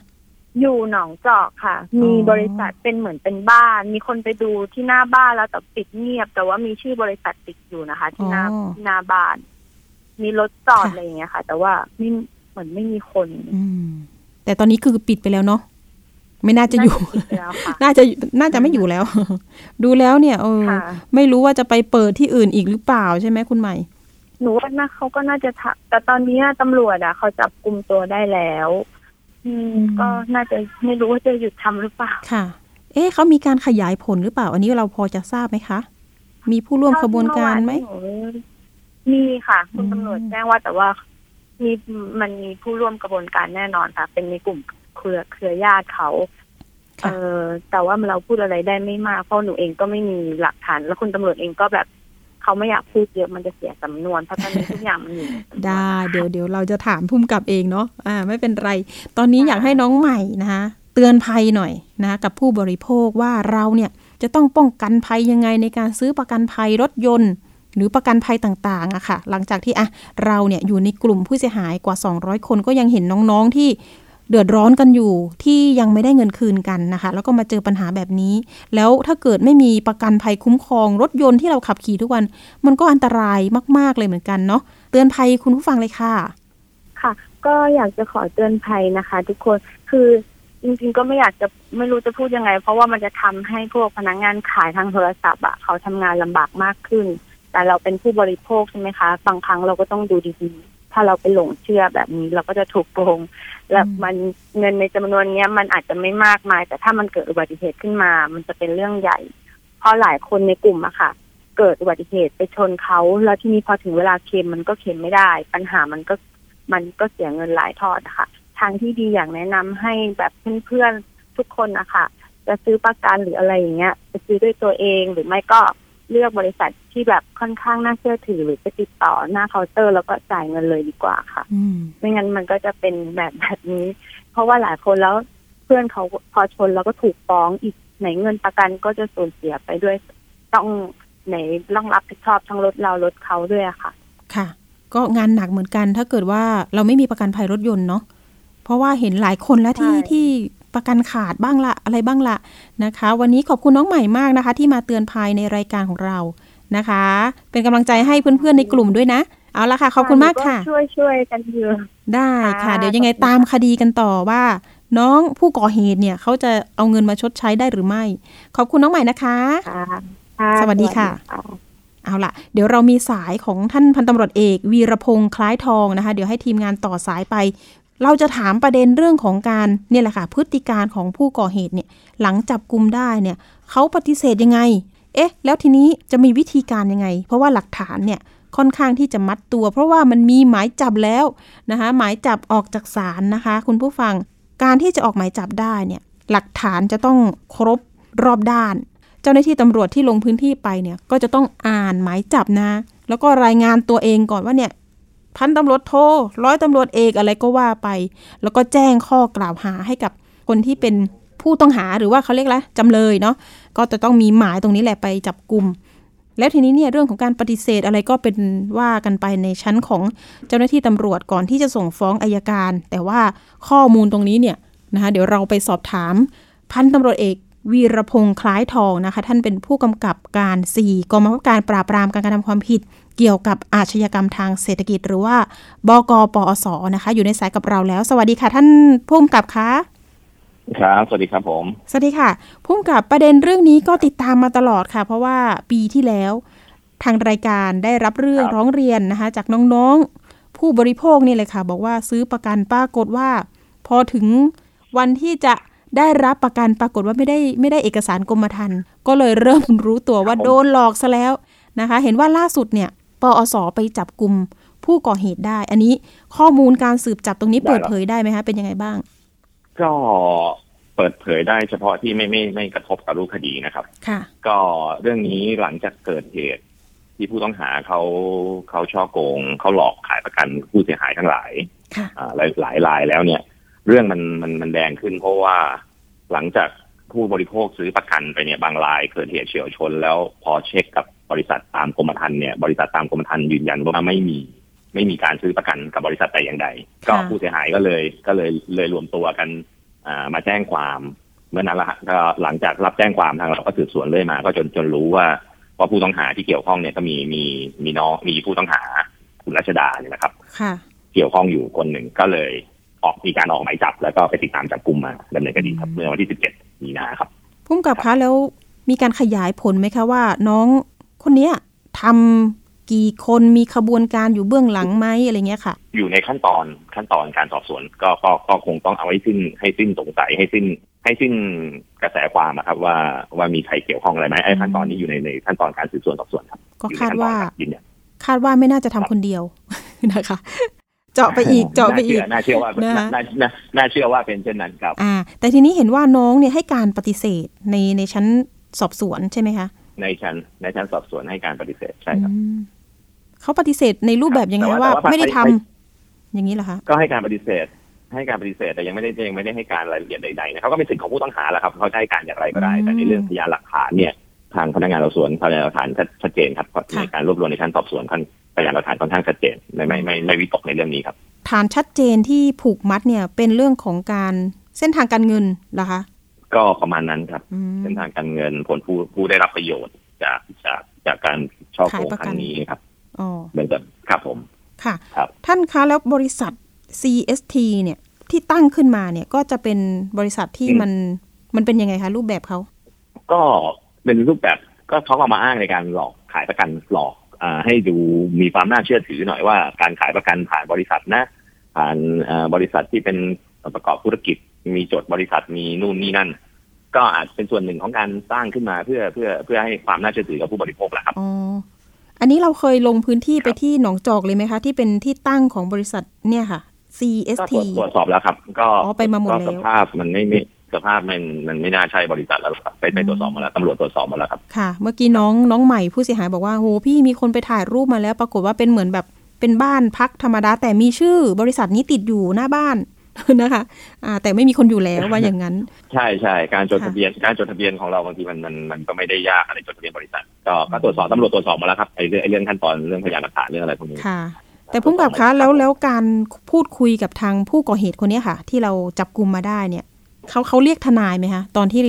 อยู่หนองจอกค่ะอ๋อมีบริษัทเป็นเหมือนเป็นบ้าน มีคนไปดูที่หน้าบ้านแล้วแต่ปิดเงียบ แต่ว่ามีชื่อบริษัทติดอยู่นะคะ ที่หน้าที่หน้าบ้าน มีรถจอดอะไรอย่างเงี้ยค่ะ แต่ว่าไม่เหมือนไม่มีคน อืม แต่ตอนนี้คือปิดไปแล้วเนาะไม่น่าจะอยู่ น่าจะปิดไปแล้วค่ะน่าจะน่าจะไม่อยู่แล้ว ดูแล้วเนี่ยเออค่ะไม่รู้ว่าจะไปเปิดที่อื่นอีกหรือเปล่าใช่ไหมคุณใหม่ หนูว่าน่าเขาก็น่าจะทำแต่ตอนนี้ตำรวจอะเขาจับกลุ่มตัวได้แล้ว อืม ก็น่าจะไม่รู้ว่าจะหยุดทำหรือเปล่า ค่ะ เอ๊ะเขามีการขยายผลหรือเปล่า อันนี้เราพอจะทราบไหมคะ มีผู้ร่วมขบวนการไหมเท่ที่เอวานหนูมีค่ะ คุณอืมตำรวจแจ้งว่าแต่ว่า มีมันมีผู้ร่วมกระบวนการแน่นอนค่ะ เป็นในกลุ่มเครือเครือญาติเขาเอค่ะอแต่ว่าเราพูดอะไรได้ไม่มากเพราะหนูเองก็ไม่มีหลักฐาน แล้วคุณตำรวจเองก็แบบเขาไม่อยากพูดเยอะมันจะเสียสำนวนเพราะตอนนี้ทุกอย่างมันอยู่ในสำนวนได้เดี๋ยวเดี๋ยวเราจะถามพุ่มกับเองเนาะอ่า ไม่เป็นไร ตอนนี้อยากให้น้องใหม่นะคะเตือนภัยหน่อยนะคะกับผู้บริโภคว่าเราเนี่ยจะต้องป้องกันภัยยังไงในการซื้อประกันภัยรถยนต์ หรือประกันภัยต่างๆอะค่ะ หลังจากที่อะเราเนี่ยอยู่ในกลุ่มผู้เสียหายกว่า 200 คนก็ยังเห็นน้องๆที่เดือดร้อนกันอยู่ที่ยังไม่ได้เงินคืนกันนะคะ แล้วก็มาเจอปัญหาแบบนี้ แล้วถ้าเกิดไม่มีประกันภัยคุ้มครองรถยนต์ที่เราขับขี่ทุกวัน มันก็อันตรายมาก ๆเลยเหมือนกันเนาะเตือนภัยคุณผู้ฟังเลยค่ะ ค่ะ ก็อยากจะขอเตือนภัยนะคะ ทุกคนคือจริงๆก็ไม่อยากจะไม่รู้จะพูดยังไง เพราะว่ามันจะทำให้พวกพนักงานขายทางโทรศัพท์อะเขาทำงานลำบากมากขึ้น แต่เราเป็นผู้บริโภคใช่ไหมคะ บางครั้งเราก็ต้องดูดีๆ ถ้าเราไปหลงเชื่อแบบนี้ เราก็จะถูกโกง และอืมมันเงินในจำนวนเนี้ยมันอาจจะไม่มากมาย แต่ถ้ามันเกิดอุบัติเหตุขึ้นมา มันจะเป็นเรื่องใหญ่ เพราะหลายคนในกลุ่มอะค่ะ เกิดอุบัติเหตุไปชนเขา แล้วที่นี้พอถึงเวลาเคลมมันก็เคลมไม่ได้ ปัญหามันก็มันก็เสียเงินหลายทอดนะคะทางที่ดีอย่างแนะนำให้แบบเพื่อนๆทุกคนนะคะจะซื้อประกันหรืออะไรอย่างเงี้ย จะซื้อด้วยตัวเองหรือไม่ก็ เลือกบริษัทที่แบบค่อนข้างน่าเชื่อถือหรือไปติดต่อหน้าเคาน์เตอร์ แล้วก็จ่ายเงินเลยดีกว่าค่ะอืมไม่งั้นมันก็จะเป็นแบบแบบนี้ เพราะว่าหลายคนแล้วเพื่อนเขาพอชนแล้วก็ถูกฟ้องอีกไหนเงินประกันก็จะสูญเสียไปด้วยต้องไหนต้องรับผิดชอบทั้งรถเรารถเขาด้วยอะค่ะ ค่ะ ก็งานหนักเหมือนกันถ้าเกิดว่าเราไม่มีประกันภัยรถยนต์เนาะเพราะว่าเห็นหลายคนแล้วที่ใช่ที่ ประกันขาดบ้างละอะไรบ้างละนะคะ วันนี้ขอบคุณน้องใหม่มากนะคะ ที่มาเตือนภัยในรายการของเรานะคะ เป็นกำลังใจให้เพื่อนๆในกลุ่มด้วยนะ เอาละค่ะ ขอบคุณมากค่ะ ช่วยช่วยๆกันเยอะได้ค่ะค่ะ เดี๋ยวยังไงขอบคุณตามคดีกันต่อว่า น้องผู้ก่อเหตุเนี่ยเขาจะเอาเงินมาชดใช้ได้หรือไม่ ขอบคุณน้องใหม่นะคะค่ะค่ะสวัสดีค่ะสวัสดีเอาล่ะเดี๋ยวเรามีสายของท่านพันตำรวจเอก วีรพงษ์คล้ายทองนะคะ เดี๋ยวให้ทีมงานต่อสายไป เราจะถามประเด็นเรื่องของการเนี่ยแหละค่ะพฤติการของผู้ก่อเหตุเนี่ยหลังจับกลุมได้เนี่ยเขาปฏิเสธยังไง เอ๊ะ แล้วทีนี้จะมีวิธีการยังไง เพราะว่าหลักฐานเนี่ยค่อนข้างที่จะมัดตัว เพราะว่ามันมีหมายจับแล้วนะคะหมายจับออกจากศาลนะคะ คุณผู้ฟังการที่จะออกหมายจับได้เนี่ยหลักฐานจะต้องครบรอบด้าน เจ้าหน้าที่ตำรวจที่ลงพื้นที่ไปเนี่ยก็จะต้องอ่านหมายจับนะ แล้วก็รายงานตัวเองก่อนว่าเนี่ย พันตำรวจโทร้อยตำรวจเอกอะไรก็ว่าไป แล้วก็แจ้งข้อกล่าวหาให้กับคนที่เป็นผู้ต้องหาหรือว่าเขาเรียกอะไรจำเลยเนาะก็จะต้องมีหมายตรงนี้แหละไปจับกลุ่มแล้วทีนี้เนี่ยเรื่องของการปฏิเสธอะไรก็เป็นว่ากันไปในชั้นของเจ้าหน้าที่ตำรวจก่อนที่จะส่งฟ้องอายการ แต่ว่าข้อมูลตรงนี้เนี่ยนะคะเดี๋ยวเราไปสอบถาม พันตำรวจเอกวีรพงษ์คล้ายทองนะคะ ท่านเป็นผู้กำกับการ 4กองบังคับการปราบปรามการกระทำความผิด เกี่ยวกับอาชญากรรมทางเศรษฐกิจ หรือว่าบกปอสนะคะ อยู่ในสายกับเราแล้ว สวัสดีค่ะ ท่านผู้กำกับคะครับสวัสดีครับผม สวัสดีค่ะผู้กำกับประเด็นเรื่องนี้ก็ติดตามมาตลอดค่ะ เพราะว่าปีที่แล้ว ทางรายการได้รับเรื่องครับร้องเรียนนะคะ จากน้องๆ ผู้บริโภคนี่เลยค่ะ บอกว่าซื้อประกันปรากฏว่า พอถึงวันที่จะได้รับประกันปรากฏว่าไม่ได้ไม่ได้เอกสารกรมธรรม์ก็เลยเริ่มรู้ตัวว่าโดนหลอกซะแล้วนะคะ เห็นว่าล่าสุดเนี่ย ปอสไปจับกลุ่มผู้ก่อเหตุได้ อันนี้ข้อมูลการสืบจับตรงนี้ได้เปิดครับเผยได้ไหมคะเป็นยังไงบ้าง ก็เปิดเผยได้เฉพาะที่ไม่ไม่ไม่กระทบกับรูปคดีนะครับ ค่ะ ก็เรื่องนี้หลังจากเกิดเหตุ ที่ผู้ต้องหาเขาเขาช่อโกงเขาหลอกขายประกันผู้เสียหายทั้งหลายค่ะอ่าหลายหลายรายแล้วเนี่ย เรื่องมันมันมันแดงขึ้นเพราะว่าหลังจากผู้บริโภคซื้อประกันไปเนี่ยบางรายเกิดเหตุเฉียวชน แล้วพอเช็คกับ บริษัทตามกรมธรรม์เนี่ยบริษัทตามกรมธรรม์ยืนยันว่าไม่มีไม่มีการซื้อประกันกับบริษัทแต่อย่างใด ก็ผู้เสียหายก็เลยก็เลยเลยรวมตัวกันอ่ามาแจ้งความเมื่อนั้นละฮะก็หลังจากรับแจ้งความทางเราก็สืบสวนเรื่อยมา ก็จนจนรู้ว่าว่าผู้ต้องหาที่เกี่ยวข้องเนี่ยก็มีมีมีน้องมีผู้ต้องหาคุณรัชดาเนี่ยนะครับค่ะเกี่ยวข้องอยู่คนหนึ่งก็เลยออกมีการออกหมายจับ แล้วก็ไปติดตามจับกลุ่มมาดำเนินคดีครับเมื่อวันที่ 17 มีนาครับพุ่มกับคะแล้วมีการขยายผลไหมคะว่า น้อง คนเนี้ยทำกี่คนมีขบวนการอยู่เบื้องหลังไหมอะไรเงี้ยค่ะ อยู่ในขั้นตอนขั้นตอนการสอบสวนก็ก็ก็คงต้องเอาให้สิ้นให้สิ้นสงสัยให้สิ้น ให้สิ้นกระแสความนะครับ ว่าว่ามีใครเกี่ยวข้องอะไรไหมไอ้ขั้นตอนนี้อยู่ในในขั้นตอนการสืบสวนสอบสวนครับก็อยู่ในคาดขั้นตอนว่าการยืนยันคาดว่าไม่น่าจะทำคนเดียวนะคะ เจาะไปอีกเจาะไปอีกน่าเชื่อว่านะน่าน่าน่าเชื่อว่าเป็นเช่นนั้นครับ อ่า แต่ทีนี้เห็นว่าน้องเนี่ยให้การปฏิเสธในในชั้นสอบสวนใช่ไหมคะ ในชั้นในชั้นสอบสวนให้การปฏิเสธใช่ครับอืมเขาปฏิเสธในรูปแบบยังไงแต่คะว่าว่าแต่ว่า ไม่ได้ทำไปอย่างนี้เหรอคะก็ให้การปฏิเสธ ให้การปฏิเสธแต่ยังไม่ได้ยังไม่ได้ให้การรายละเอียดใดๆนะเขาก็เป็นสิทธิของผู้ต้องหาแหละครับเขาจะให้การอย่างไรก็ได้ แต่ในเรื่องพยานหลักฐานเนี่ย ทางพนักงานสอบสวนพยานหลักฐานชัดเจนครับในการรวบรวมในชั้นสอบสวนค่อนพยานหลักฐานค่อนข้างชัดเจนไม่ไม่ไม่ไม่วิตกในเรื่องนี้ครับ ฐานชัดเจนที่ผูกมัดเนี่ยเป็นเรื่องของการเส้นทางการเงินเหรอคะ ก็ประมาณนั้นครับอืมเส้นทางการเงินผลผู้ผู้ได้รับประโยชน์จากจากจากการช่อโกงขายประคกันรั้งนี้ครับอ๋อเหมือนกับครับผมค่ะครับท่านคะแล้วบริษัท CST เนี่ยที่ตั้งขึ้นมาเนี่ยก็จะเป็นบริษัทที่มันมันเป็นยังไงคะรูปแบบเขาก็เป็นรูปแบบก็เขาเอามาอ้างในการหลอกขายประกันหลอกอ่าให้ดูมีความน่าเชื่อถือหน่อยว่าการขายประกันผ่านบริษัทนะผ่านอ่าบริษัทที่เป็นประกอบธุรกิจ มีจดบริษัทมีนู่นนี่นั่น ก็อาจเป็นส่วนหนึ่งของการสร้างขึ้นมาเพื่อเพื่อเพื่อให้ความน่าเชื่อถือกับผู้บริโภคแหละครับอ๋ออันนี้เราเคยลงพื้นที่ครับไปที่หนองจอกเลยไหมคะ ที่เป็นที่ตั้งของบริษัทเนี่ยค่ะก็ CST ตรวจตรวจสอบแล้วครับ ก็อ๋อไปมาหมดก็แล้วสภาพมันไม่ไม่สภาพมันมันไม่น่าใช่บริษัทแล้วครับไปไปตรวจสอบมาแล้วตำรวจตรวจสอบมาแล้วครับค่ะ เมื่อกี้น้องน้องใหม่ผู้เสียหายบอกว่าโหพี่มีคนไปถ่ายรูปมาแล้ว ปรากฏว่าเป็นเหมือนแบบเป็นบ้านพักธรรมดาแต่มีชื่อบริษัทนี้ติดอยู่หน้าบ้าน นะคะอ่าแต่ไม่มีคนอยู่แล้วว่าอย่างนั้น ใช่ใช่การจดค่ะทะเบียนการจดทะเบียนของเราบางทีมันมันมันก็ไม่ได้ยากอะไรจดทะเบียนบริษัท ก็ก็ตรวจสอบตำรวจตรวจสอบมาแล้วครับไอ้เรื่องไอ้เรื่องขั้นตอนเรื่องพยานหลักฐานเรื่องอะไรพวกนี้ค่ะ แต่พุ่มกับคะแล้วแล้วการพูดคุยกับทางผู้ก่อเหตุคนเนี้ยค่ะ ที่เราจับกลุ่มมาได้เนี่ยเขาเขาเรียกทนายไหมคะตอนที่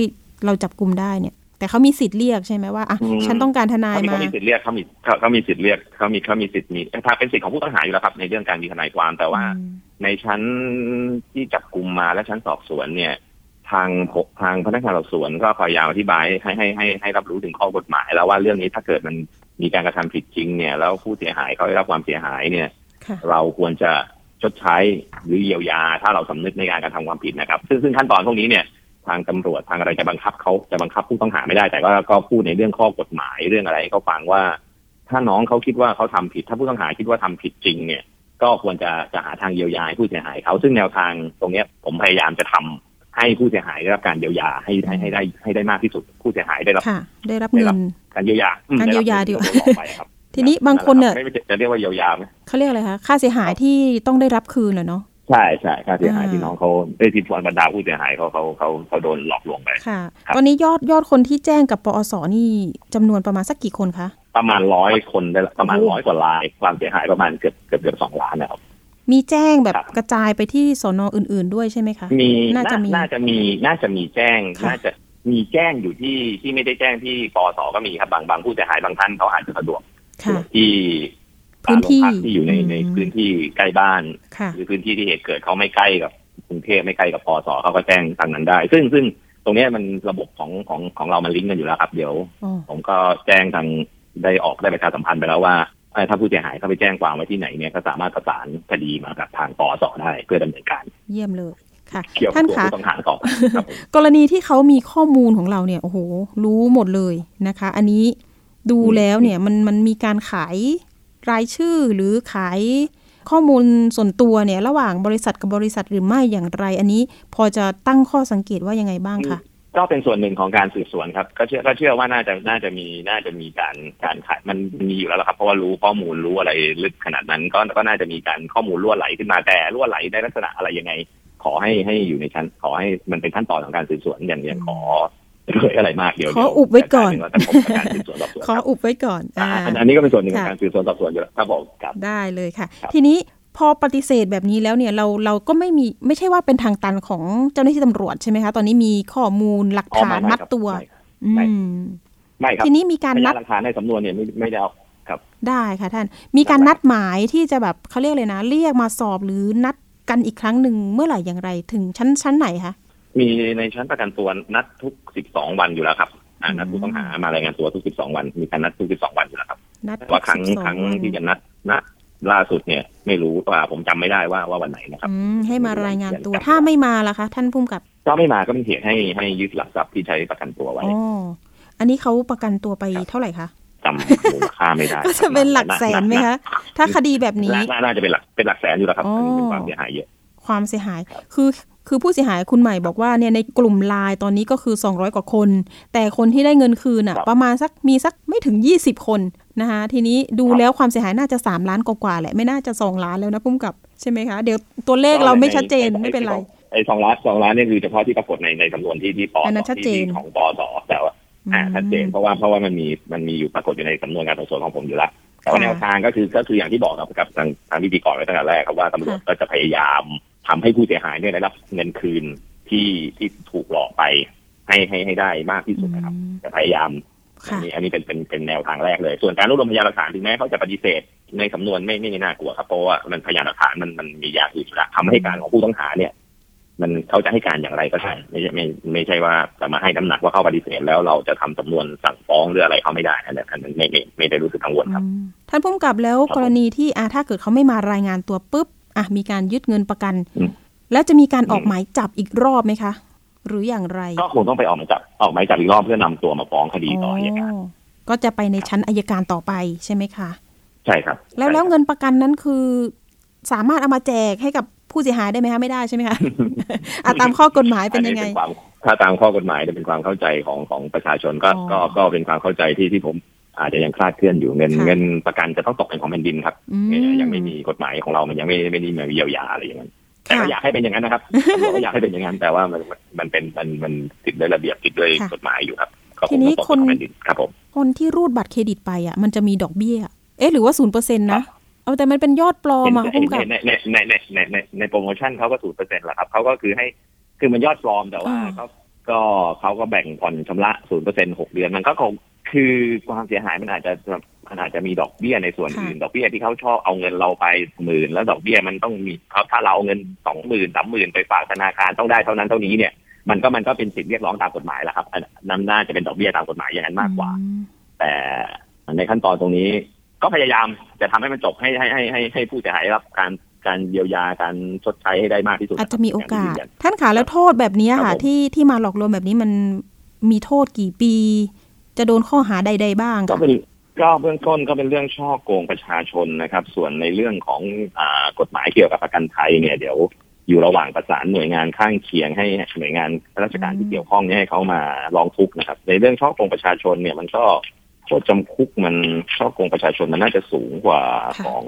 เราจับกลุ่มได้เนี่ย แต่เขามีสิทธิ์เรียกใช่ไหมว่าอะฉันต้องการทนายเขามีมาเขามีสิทธิ์เรียกเขามีเขาเขามีสิทธิ์เรียกเขามีเขามีสิทธิ์มีถ้าเป็นสิทธิ์ของผู้ต้องหาอยู่แล้วครับ ในเรื่องการมีทนายความแต่ว่าอืมในชั้นที่จับกลุ่มมาและชั้นสอบสวนเนี่ย ทางทางพนักงานสอบสวนก็พยายามอธิบายให้ให้ให้ให้รับรู้ถึงข้อกฎหมาย แล้วว่าเรื่องนี้ถ้าเกิดมันมีการกระทำผิดจริงเนี่ย แล้วผู้เสียหายเขาได้รับความเสียหายเนี่ยค่ะเราควรจะชดใช้หรือเยียวยา ถ้าเราสำนึกในการกระทำความผิดนะครับ ซึ่งซึ่งขั้นตอนพวกนี้เนี่ย ทางตำรวจทางอะไรจะบังคับเขาจะบังคับผู้ต้องหาไม่ได้ แต่ก็ก็พูดในเรื่องข้อกฎหมายเรื่องอะไรให้เขาฟังว่า ถ้าน้องเขาคิดว่าเขาทำผิด ถ้าผู้ต้องหาคิดว่าทำผิดจริงเนี่ย ก็ควรจะจะหาทางเยียวยาให้ผู้เสียหายเขาซึ่งแนวทางตรงเนี้ยผมพยายามจะทำให้ผู้เสียหายได้รับการเยียวยาให้ให้ให้ได้ให้ได้มากที่สุด ผู้เสียหายได้รับค่ะได้รับเงินการเยียวยาอืมการเยียวยาดีกว่าไรับเงินต่อไปครับทีนี้บางคนเนี่ยไม่ไม่จะเรียกว่าเยียวยาไหมเขาเรียกอะไรคะค่าเสียหายที่ต้องได้รับคืนเหรอเนาะ ใช่ใช่ค่าเสียหายอ่าที่น้องเขาได้ที่บรรดาผู้เสียหายเขาเขาเขาเขาโดนหลอกลวงไปค่ะครับตอนนี้ยอดยอดคนที่แจ้งกับปอสนี่จำนวนประมาณสักกี่คนคะประมาณร้อยคนได้ละประมาณโอ้ร้อยกว่าราย ความเสียหายประมาณเกือบเกือบเกือบสองล้านนะครับมีแจ้งแบบครับกระจายไปที่สอนออื่น ๆ ด้วยใช่ไหมคะมีน่าจะมีน่าจะมีน่าจะมีแจ้งค่ะน่าจะมีแจ้งอยู่ที่ที่ไม่ได้แจ้งที่ปอสก็มีครับบางบางผู้เสียหายบางท่านเขาอาจจะสะดวกค่ะที่ พื้นที่โรงพักที่อยู่ในอืมในพื้นที่ใกล้บ้านค่ะหรือพื้นที่ที่เหตุเกิดเขาไม่ใกล้กับกรุงเทพไม่ใกล้กับปอสเขาก็แจ้งทางนั้นได้ ซึ่งซึ่งตรงเนี้ยมันระบบของของของเรามันลิงก์กันอยู่แล้วครับ เดี๋ยวอ๋อผมก็แจ้งทางได้ออกได้ประชาสัมพันธ์ไปแล้วว่าเอ่อถ้าผู้เสียหายเขาไปแจ้งความไว้ที่ไหนเนี่ยก็สามารถประสานคดีมากับทางปอสได้เพื่อดำเนินการ เยี่ยมเลยค่ะเกี่ยวกับท่านตัวคะผู้ต้องหาต่อครับผมกรณีที่เขามีข้อมูลของเราเนี่ยโอ้โห รู้หมดเลยนะคะ อันนี้ดูแล้วเนี่ยมันมันมีการขาย รายชื่อหรือขายข้อมูลส่วนตัวเนี่ย ระหว่างบริษัทกับบริษัทหรือไม่อย่างไร อันนี้พอจะตั้งข้อสังเกตว่ายังไงบ้างคะก็เป็นส่วนหนึ่งของการสืบสวนครับก็เชื่อก็เชื่อว่าน่าจะน่าจะมีน่าจะมีการการขายมันมีอยู่แล้วครับ เพราะว่ารู้ข้อมูลรู้อะไรลึกขนาดนั้น ก็ก็น่าจะมีการข้อมูลรั่วไหลขึ้นมาแต่รั่วไหลในลักษณะอะไรยังไง ขอให้ให้อยู่ในชั้นขอให้มันเป็นขั้นตอนของการสืบสวนอย่างอย่างขอ เผยอะไรมากเดี๋ยวขออุบไว้ก่อนเดี๋ยวจะกลายเป็นว่าจะพบกับการสืบสวนสอบสวนขออุบไว้ก่อนอ่าอ่าอันนี้ก็เป็นส่วนหนึ่งของค่ะการสืบสวนสอบสวนอยู่แล้วครับผมครับได้เลยค่ะครับทีนี้พอปฏิเสธแบบนี้แล้วเนี่ยเราเราก็ไม่มีไม่ใช่ว่าเป็นทางตันของเจ้าหน้าที่ตำรวจใช่ไหมคะ ตอนนี้มีข้อมูลหลักอ๋อฐานไม่ไม่มัดครับตัวไม่อืมไม่ครับทีนี้มีการพนัยาดนหลักฐานในสำนวนเนี่ยไม่ไม่ได้เอาครับ ได้ค่ะท่าน มีการได้นัดหมายที่จะแบบเขาเรียกเลยนะ เรียกมาสอบหรือนัดกันอีกครั้งหนึ่งเมื่อไหร่อย่างไร ถึงชั้นชั้นไหนคะ มีในชั้นประกันตัวนัดทุก12วันอยู่แล้วครับอ่านัดอืมผู้ต้องหามารายงานตัวทุก12วัน มีการนัดทุก12วันอยู่แล้วครับนัดแต่ว่าครั้งสิบสอครั้งวันที่จะนัดนัดล่าสุดเนี่ย ไม่รู้ว่าผมจำไม่ได้ว่าว่าวันไหนนะครับอืมให้มารายงานตัวครับถ้าไม่มาล่ะคะ ท่านผู้กำกับก็ไม่มาก็เป็นเหตุให้ให้ยึดหลักทรัพย์ที่ใช้ประกันตัวไว้อ๋ออันนี้เขาประกันตัวไปเท่าไหร่คะจำมูลค่าไม่ได้ก็จะเป็นหลักแสนไหมคะถ้าคดีแบบนี้น่าน่าจะเป็นหลักเป็นหลักแสนอยู่แล้วครับอ๋ออันนี้เป็นความเสียหายเยอะ ความเสียหายคือ คือผู้เสียหายคุณใหม่บอกว่าเนี่ยในกลุ่มไลน์ตอนนี้ก็คือ 200 กว่าคน แต่คนที่ได้เงินคืนอะครับประมาณสักมีสักไม่ถึง 20 คนนะคะทีนี้ดูแล้วความเสียหายน่าจะ 3 ล้านกว่าๆแหละไม่น่าจะ 2 ล้านแล้วนะพุ่มกับใช่ไหมคะ เดี๋ยวตัวเลขเราไม่ชัดเจนไม่เป็นไรไอ้สองล้านสองล้านเนี่ยคือเฉพาะที่ปรากฏในในสำนวนที่ที่ปออันนั้นชัดเจนที่ของปอสแต่ว่าอ่าชัดเจนเพราะว่าเพราะว่ามันมีมันมีอยู่ปรากฏอยู่ในสำนวนการสอบสวนของผมอยู่แล้วแต่ว่าแนวทางก็คือก็คืออย่างที่บอกกับกับทางทางพิธีกรไว้ตั้งแต่แรกครับว่าตำรวจก็จะพยายาม ทำให้ผู้เสียหายเนี่ยได้รับเงินคืนที่ที่ถูกหลอกไป ให้ให้ให้ได้มากที่สุดนะครับอืมจะพยายามอันค่ะนี้อันนี้เป็นเป็นเป็นแนวทางแรกเลย ส่วนการรวบรวมพยานหลักฐานถึงแม้เขาจะปฏิเสธ ในสำนวนไม่ไม่น่ากลัวครับเพราะว่ามันพยานหลักฐานมันมันมีอย่างอื่นอยู่แล้วคำให้การของผู้ต้องหาเนี่ย มันเขาจะให้การอย่างไรก็ได้ไม่ใช่ไม่ไม่ใช่ว่าจะมาให้น้ำหนักว่าเขาปฏิเสธแล้วเราจะทำสำนวนสั่งฟ้องหรืออะไรเขาไม่ได้อันนั้นอันนั้นไม่ไม่ไม่ได้รู้สึกกังวลครับอืมท่านผู้กำกับแล้วครับกรณีที่อะถ้าเกิดเขาไม่มารายงานตัวปุ๊บ อะมีการยึดเงินประกันอืมแล้วจะมีการออกอืมหมายจับอีกรอบไหมคะ หรืออย่างไร ก็คงต้องไปออกหมายจับออกหมายจับอีกรอบเพื่อนำตัวมาฟ้องคดีต่ออัยการอ๋อก็จะไปในชั้นอายการต่อไปใช่ไหมคะใช่ครับ แล้วใช่แล้วครับเงินประกันนั้นคือ สามารถเอามาแจกให้กับผู้เสียหายได้ไหมคะไม่ได้ใช่ไหมคะอะตามข้อกฎหมายเป็นยังไงอัเป็นความถ้าตามข้อกฎหมายเนี่ยเป็นความเข้าใจของของประชาชนก็อ๋อก็ก็เป็นความเข้าใจที่ที่ผม อาจจะยังคลาดเคลื่อนอยู่เงินค่ะเงินประกันจะต้องตกเป็นของแผ่นดินครับอืมยังไม่มีกฎหมายของเรามันยังไม่ไม่ได้มาเยียวยาอะไรอย่างนั้นแต่ค่ะก็อยากให้เป็นอย่างนั้นนะครับเราก็อยากให้เป็นอย่างนั้น แต่ว่ามันมันเป็นมันมันติดด้วยระเบียบติดด้วยค่ะกฎหมายอยู่ครับก็คทีงนี้ต้องตกเป็นของคนแผ่นดินครับผมคนที่รูดบัตรเครดิตไปอะมันจะมีดอกเบี้ย เอ๊ะหรือว่าศูนย์เปอร์เซ็นต์นะเอาแต่มันเป็นยอดปลอมเห็นอะพุ่มกับในในในในในในในโปรโมชั่นเขาก็ศูนย์เปอร์เซ็นต์แหละครับเขาก็คือให้คือมันยอดปลอมแต่ว่าอ่าเขา ก็เขาก็แบ่งผ่อนชำระศูนย์เปอร์เซ็นต์หกเดือนมันก็คงคือความเสียหายมันอาจจะมันอาจจะมีดอกเบี้ยในส่วนอื่น ดอกเบี้ยที่เขาชอบเอาเงินเราไปหมื่นแล้วดอกเบี้ยมันต้องมีเขาถ้าเราเอาเงินสองหมื่นสามหมื่นไปฝากธนาคารต้องได้เท่านั้นเท่านี้เนี่ย มันก็มันก็เป็นสิทธิเรียกร้องตามกฎหมายแหละครับอันนั้นน่าจะเป็นดอกเบี้ยตามกฎหมายอย่างนั้นมากกว่าอืมแต่ในขั้นตอนตรงนี้ก็พยายามจะทำให้มันจบให้ให้ให้ให้ให้ผู้เสียหายรับการ การเยียวยาการชดใช้ให้ได้มากที่สุดอาจจะมีโอกาสย่งที่ยืนยันท่านขาแล้วโทษแบบนี้ครัค่ะบผมที่ที่มาหลอกลวงแบบนี้มันมีโทษกี่ปี จะโดนข้อหาใด ๆ บ้างก็คะเป็นก็เบื้องต้นก็เป็นเรื่องช่อโกงประชาชนนะครับ ส่วนในเรื่องของอ่ากฎหมายเกี่ยวกับประกันภัยเนี่ยเดี๋ยวอยู่ระหว่างประสานหน่วยงานข้างเคียงให้หน่วยงานราชการที่เกี่ยวข้องเนี่ยให้เขามาร้องทุกข์นะครับ ในเรื่องช่อโกงประชาชนเนี่ยมันก็โทษจำคุกมันช่อโกงประชาชนมันน่าจะสูงกว่าของ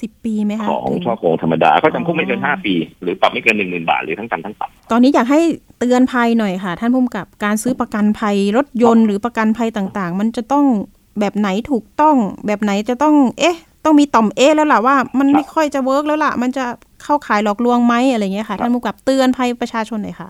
สิบปีไหมคะของถึฉ้อโกงธรรมดาก็จำคุกไม่เกินอ๋อห้าปี หรือปรับไม่เกินหนึ่งหมื่นบาทหรือทั้งจำทั้งปรับ ตอนนี้อยากให้เตือนภัยหน่อยค่ะ ท่านผู้กำกับการซื้อประกันภัยรถยนต์หรือประกันภัยต่างๆ มันจะต้องแบบไหนถูกต้อง แบบไหนจะต้อง เอ๊ะ ต้องมีต่อมเอ๊ะแล้วล่ะว่า มันไม่ค่อยจะ work แล้วล่ะ มันจะเข้าข่ายหลอกลวงไหมอะไรเงี้ยค่ะ ท่านผู้กำกับเตือนภัยประชาชนหน่อยค่ะ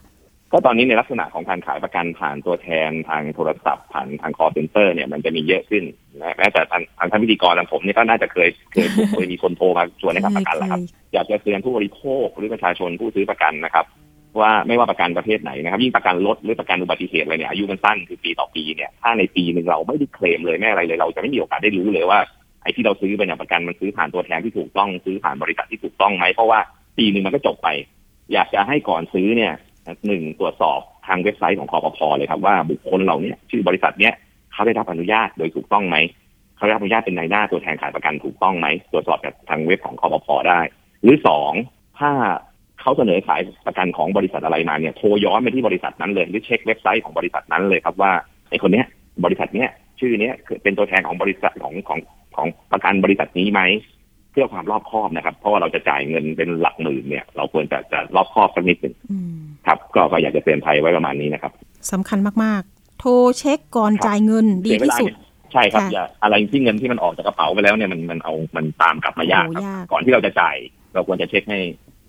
ก็ตอนนี้ในลักษณะของการขายประกันผ่านตัวแทนทางโทรศัพท์ผ่านทาง call center เนี่ยมันจะมีเยอะขึ้นนะแม้แต่ทางทางท่านพิธีกรทางผมเนี่ยก็น่าจะเคยเคยเคยมีคนโทรมาชวนให้ทำประกันแล้วครับอยากจะเตือนผู้บริโภคหรือประชาชนผู้ซื้อประกันนะครับ ว่าไม่ว่าประกันประเภทไหนนะครับยิ่งประกันรถหรือประกันอุบัติเหตุอะไรเนี่ยอายุมันสั้นคือปีต่อปีเนี่ยถ้าในปีหนึ่งเราไม่ได้เคลมเลยไม่อะไรเลย เราจะไม่มีโอกาสได้รู้เลยว่าไอ้ที่เราซื้อไปเนี่ยประกันมันซื้อผ่านตัวแทนที่ถูกต้องซื้อผ่านบริษัทที่ถูกต้องไหมเพราะว่าปีหนึ่งมันก็จบไป อยากจะให้ก่อนซื้อเนี่ย หนึ่งตรวจสอบทางเว็บไซต์ของคอปพเลยครับว่าบุคคลเหล่านี้ชื่อบริษัทเนี้ยเขาได้รับอนุญาตโดยถูกต้องไหมเขาได้รับอนุญาตเป็นนายหน้าตัวแทนขายประกันถูกต้องไหมตรวจสอบจากทางเว็บของคอปพได้ หรือสองถ้าเขาเสนอขายประกันของบริษัทอะไรมาเนี่ยโทรย้อนไปที่บริษัทนั้นเลยหรือเช็คเว็บไซต์ของบริษัทนั้นเลยครับว่าไอ้คนเนี้ยบริษัทเนี้ยชื่อเนี้ยเป็นตัวแทนของบริษัทของของของประกันบริษัทนี้ไหม เพื่อความรอบคอบนะครับ เพราะว่าเราจะจ่ายเงินเป็นหลักหมื่นเนี่ย เราควรจะจะรอบคอบสักนิดหนึ่งครับ ก็ก็อยากจะเตือนภัยไว้ประมาณนี้นะครับสำคัญมากๆ โทรเช็คก่อนจ่ายเงินดีที่สุดใช่ครับอย่าอะไรที่เงินที่มันออกจากกระเป๋าไปแล้วเนี่ยมันมันเอามันตามกลับมายากครับก่อนที่เราจะจ่าย เราควรจะเช็คให้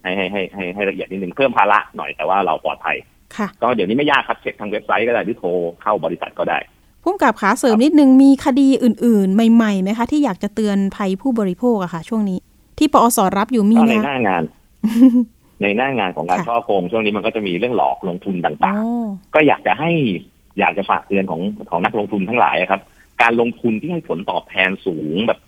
ให้ให้ให้ให้ให้ละเอียดนิดนึงเพิ่มภาระหน่อยแต่ว่าเราปลอดภัยค่ะก็เดี๋ยวนี้ไม่ยากครับเช็คทางเว็บไซต์ก็ได้หรือโทรเข้าบริษัทก็ได้ พุ่มกับขาเสริมนิดนึงมีคดีอื่น ๆ ใหม่ๆไหมคะ ที่อยากจะเตือนภัยผู้บริโภคอะค่ะ ช่วงนี้ ที่ปอสรับอยู่มีก็ไหมในหน้างาน ในหน้างานของการค่ะช่อโกงช่วงนี้มันก็จะมีเรื่องหลอกลงทุนต่างอ๋อๆก็อยากจะให้อยากจะฝากเตือนของของนักลงทุนทั้งหลายอะครับ การลงทุนที่ให้ผลตอบแทนสูงแบบ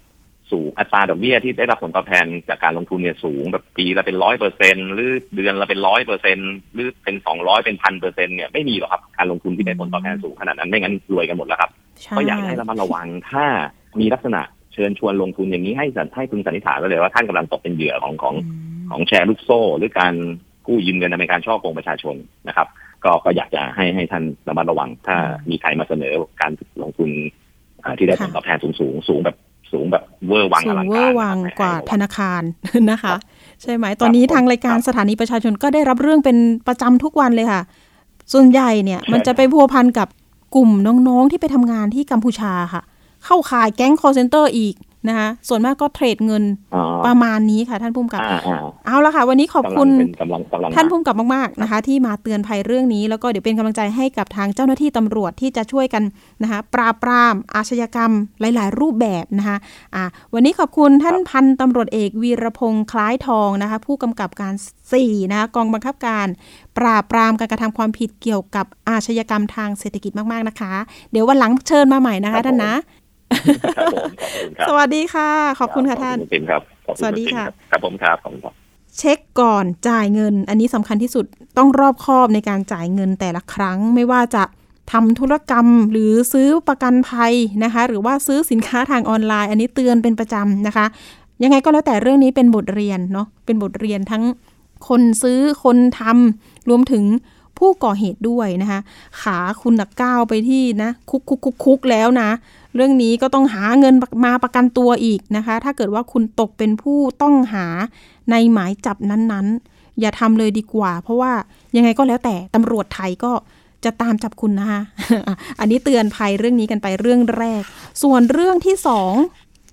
สูงอัตราดอกเบี้ยที่ได้รับผลตอบแทนจากการลงทุนเนี่ยสูงแบบปีละเป็นร้อยเปอร์เซ็นหรือเดือนละเป็นร้อยเปอร์เซ็นหรือเป็นสองร้อยเป็นพันเปอร์เซ็นเนี่ยไม่มีหรอกครับการลงทุนที่ได้ผลตอบแทนสูงขนาดนั้นไม่งั้นรวยกันหมดแล้วครับใช่ก็อยากให้ระมัดระวังถ้ามีลักษณะเชิญชวนลงทุนอย่างนี้ให้สันให้พึงสันนิษฐานไว้เลยว่าท่านกำลังตกเป็นเหยื่อของของอืมของแชร์ลูกโซ่ หรือการกู้ยืมเงินในการช่อโกงประชาชนนะครับ ก็ก็อยากจะให้ให้ท่านระมัดระวัง ถ้ามีใครมาเสนอการลงทุนอ่าที่ได้ผลตอบแทนสูงสูงสูงแบบ สูงแบบเวอร์วังสูองลังเวกาอรร์วังนะครับกว่าให้ระธวังนาคารนะคะครับใช่ไหม ตอนนี้ครับทางรายการครับสถานีประชาชนก็ได้รับเรื่องเป็นประจำทุกวันเลยค่ะ ส่วนใหญ่เนี่ยมันจะไปพัวพันกับกลุ่มน้องๆที่ไปทำงานที่กัมพูชาค่ะ เข้าขายแก๊งคอร์เซนเตอร์อีก นะคะส่วนมากก็เทรดเงินอ๋อประมาณนี้ค่ะท่านผู้กำกับอ่าอ่าเอาละค่ะ วันนี้ขอบกำลัคุงณเป็นกำลังกำลังท่านมาผู้กำกับมากๆนะคะ ที่มาเตือนภัยเรื่องนี้ แล้วก็เดี๋ยวเป็นกำลังใจให้กับทางเจ้าหน้าที่ตำรวจที่จะช่วยกันนะคะปราบปรามอาชญากรรมหลาย ๆ รูปแบบนะคะอ่าวันนี้ขอบคุณท่านพันตำรวจเอกวีรพงษ์คล้ายทองนะคะ ผู้กำกับการ4นะคะกองบังคับการปราบปรามการกระทำความผิดเกี่ยวกับอาชญากรรมทางเศรษฐกิจมากๆนะคะ เดี๋ยววันหลังเชิญมาใหม่นะคะท่านนะ ครับผมขอบคุณครับ สวัสดีค่ะ ขอบคุณค่ะท่านขอบณณปิ่นครับขอบณสวัสดีณปิ่นค่ะรับครับผมครับขอบคุณครับเช็คก่อนจ่ายเงิน อันนี้สำคัญที่สุดต้องรอบคอบในการจ่ายเงินแต่ละครั้งไม่ว่าจะทำธุรกรรมหรือซื้อประกันภัยนะคะ หรือว่าซื้อสินค้าทางออนไลน์ อันนี้เตือนเป็นประจำนะคะ ยังไงก็แล้วแต่เรื่องนี้เป็นบทเรียนเนาะเป็นบทเรียนทั้งคนซื้อคนทำรวมถึง ผู้ก่อเหตุด้วยนะคะ ขาคุณนักก้าวไปที่นะคุกคุกคุกคุกแล้วนะ เรื่องนี้ก็ต้องหาเงินมาประกันตัวอีกนะคะ ถ้าเกิดว่าคุณตกเป็นผู้ต้องหาในหมายจับนั้นๆ อย่าทำเลยดีกว่า เพราะว่ายังไงก็แล้วแต่ตำรวจไทยก็จะตามจับคุณนะคะอันนี้เตือนภัยเรื่องนี้กันไปเรื่องแรก ส่วนเรื่องที่สอง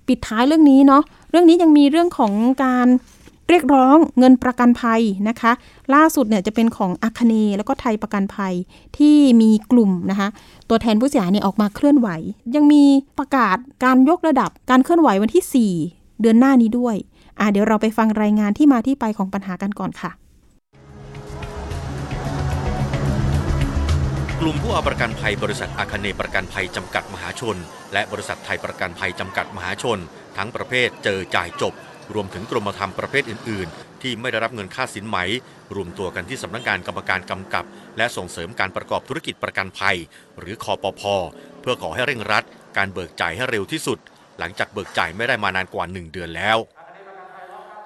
ปิดท้ายเรื่องนี้เนาะ เรื่องนี้ยังมีเรื่องของการเรียกร้องเงินประกันภัยนะคะ ล่าสุดเนี่ยจะเป็นของอาคเนแล้วก็ไทยประกันภัยที่มีกลุ่มนะคะตัวแทนผู้เสียหายเนี่ยออกมาเคลื่อนไหว ยังมีประกาศการยกระดับการเคลื่อนไหววันที่ 4 เดือนหน้านี้ด้วยอะเดี๋ยวเราไปฟังรายงานที่มาที่ไปของปัญหากันก่อนค่ะ กลุ่มผู้เอาประกันภัยบริษัทอาคเนประกันภัยจำกัดมหาชน และบริษัทไทยประกันภัยจำกัดมหาชน ทั้งประเภทเจอจ่ายจบรวมถึงกรมธรรม์ประเภทอื่นที่ไม่ได้รับเงินค่าสินไหม รวมตัวกันที่สำนักงานกรรมการกำกับ และส่งเสริมการประกอบธุรกิจประกันภัย หรือคอปพเพื่อขอให้เร่งรัด การเบิกจ่ายให้เร็วที่สุด หลังจากเบิกจ่ายไม่ได้มานานกว่า 1 เดือนแล้ว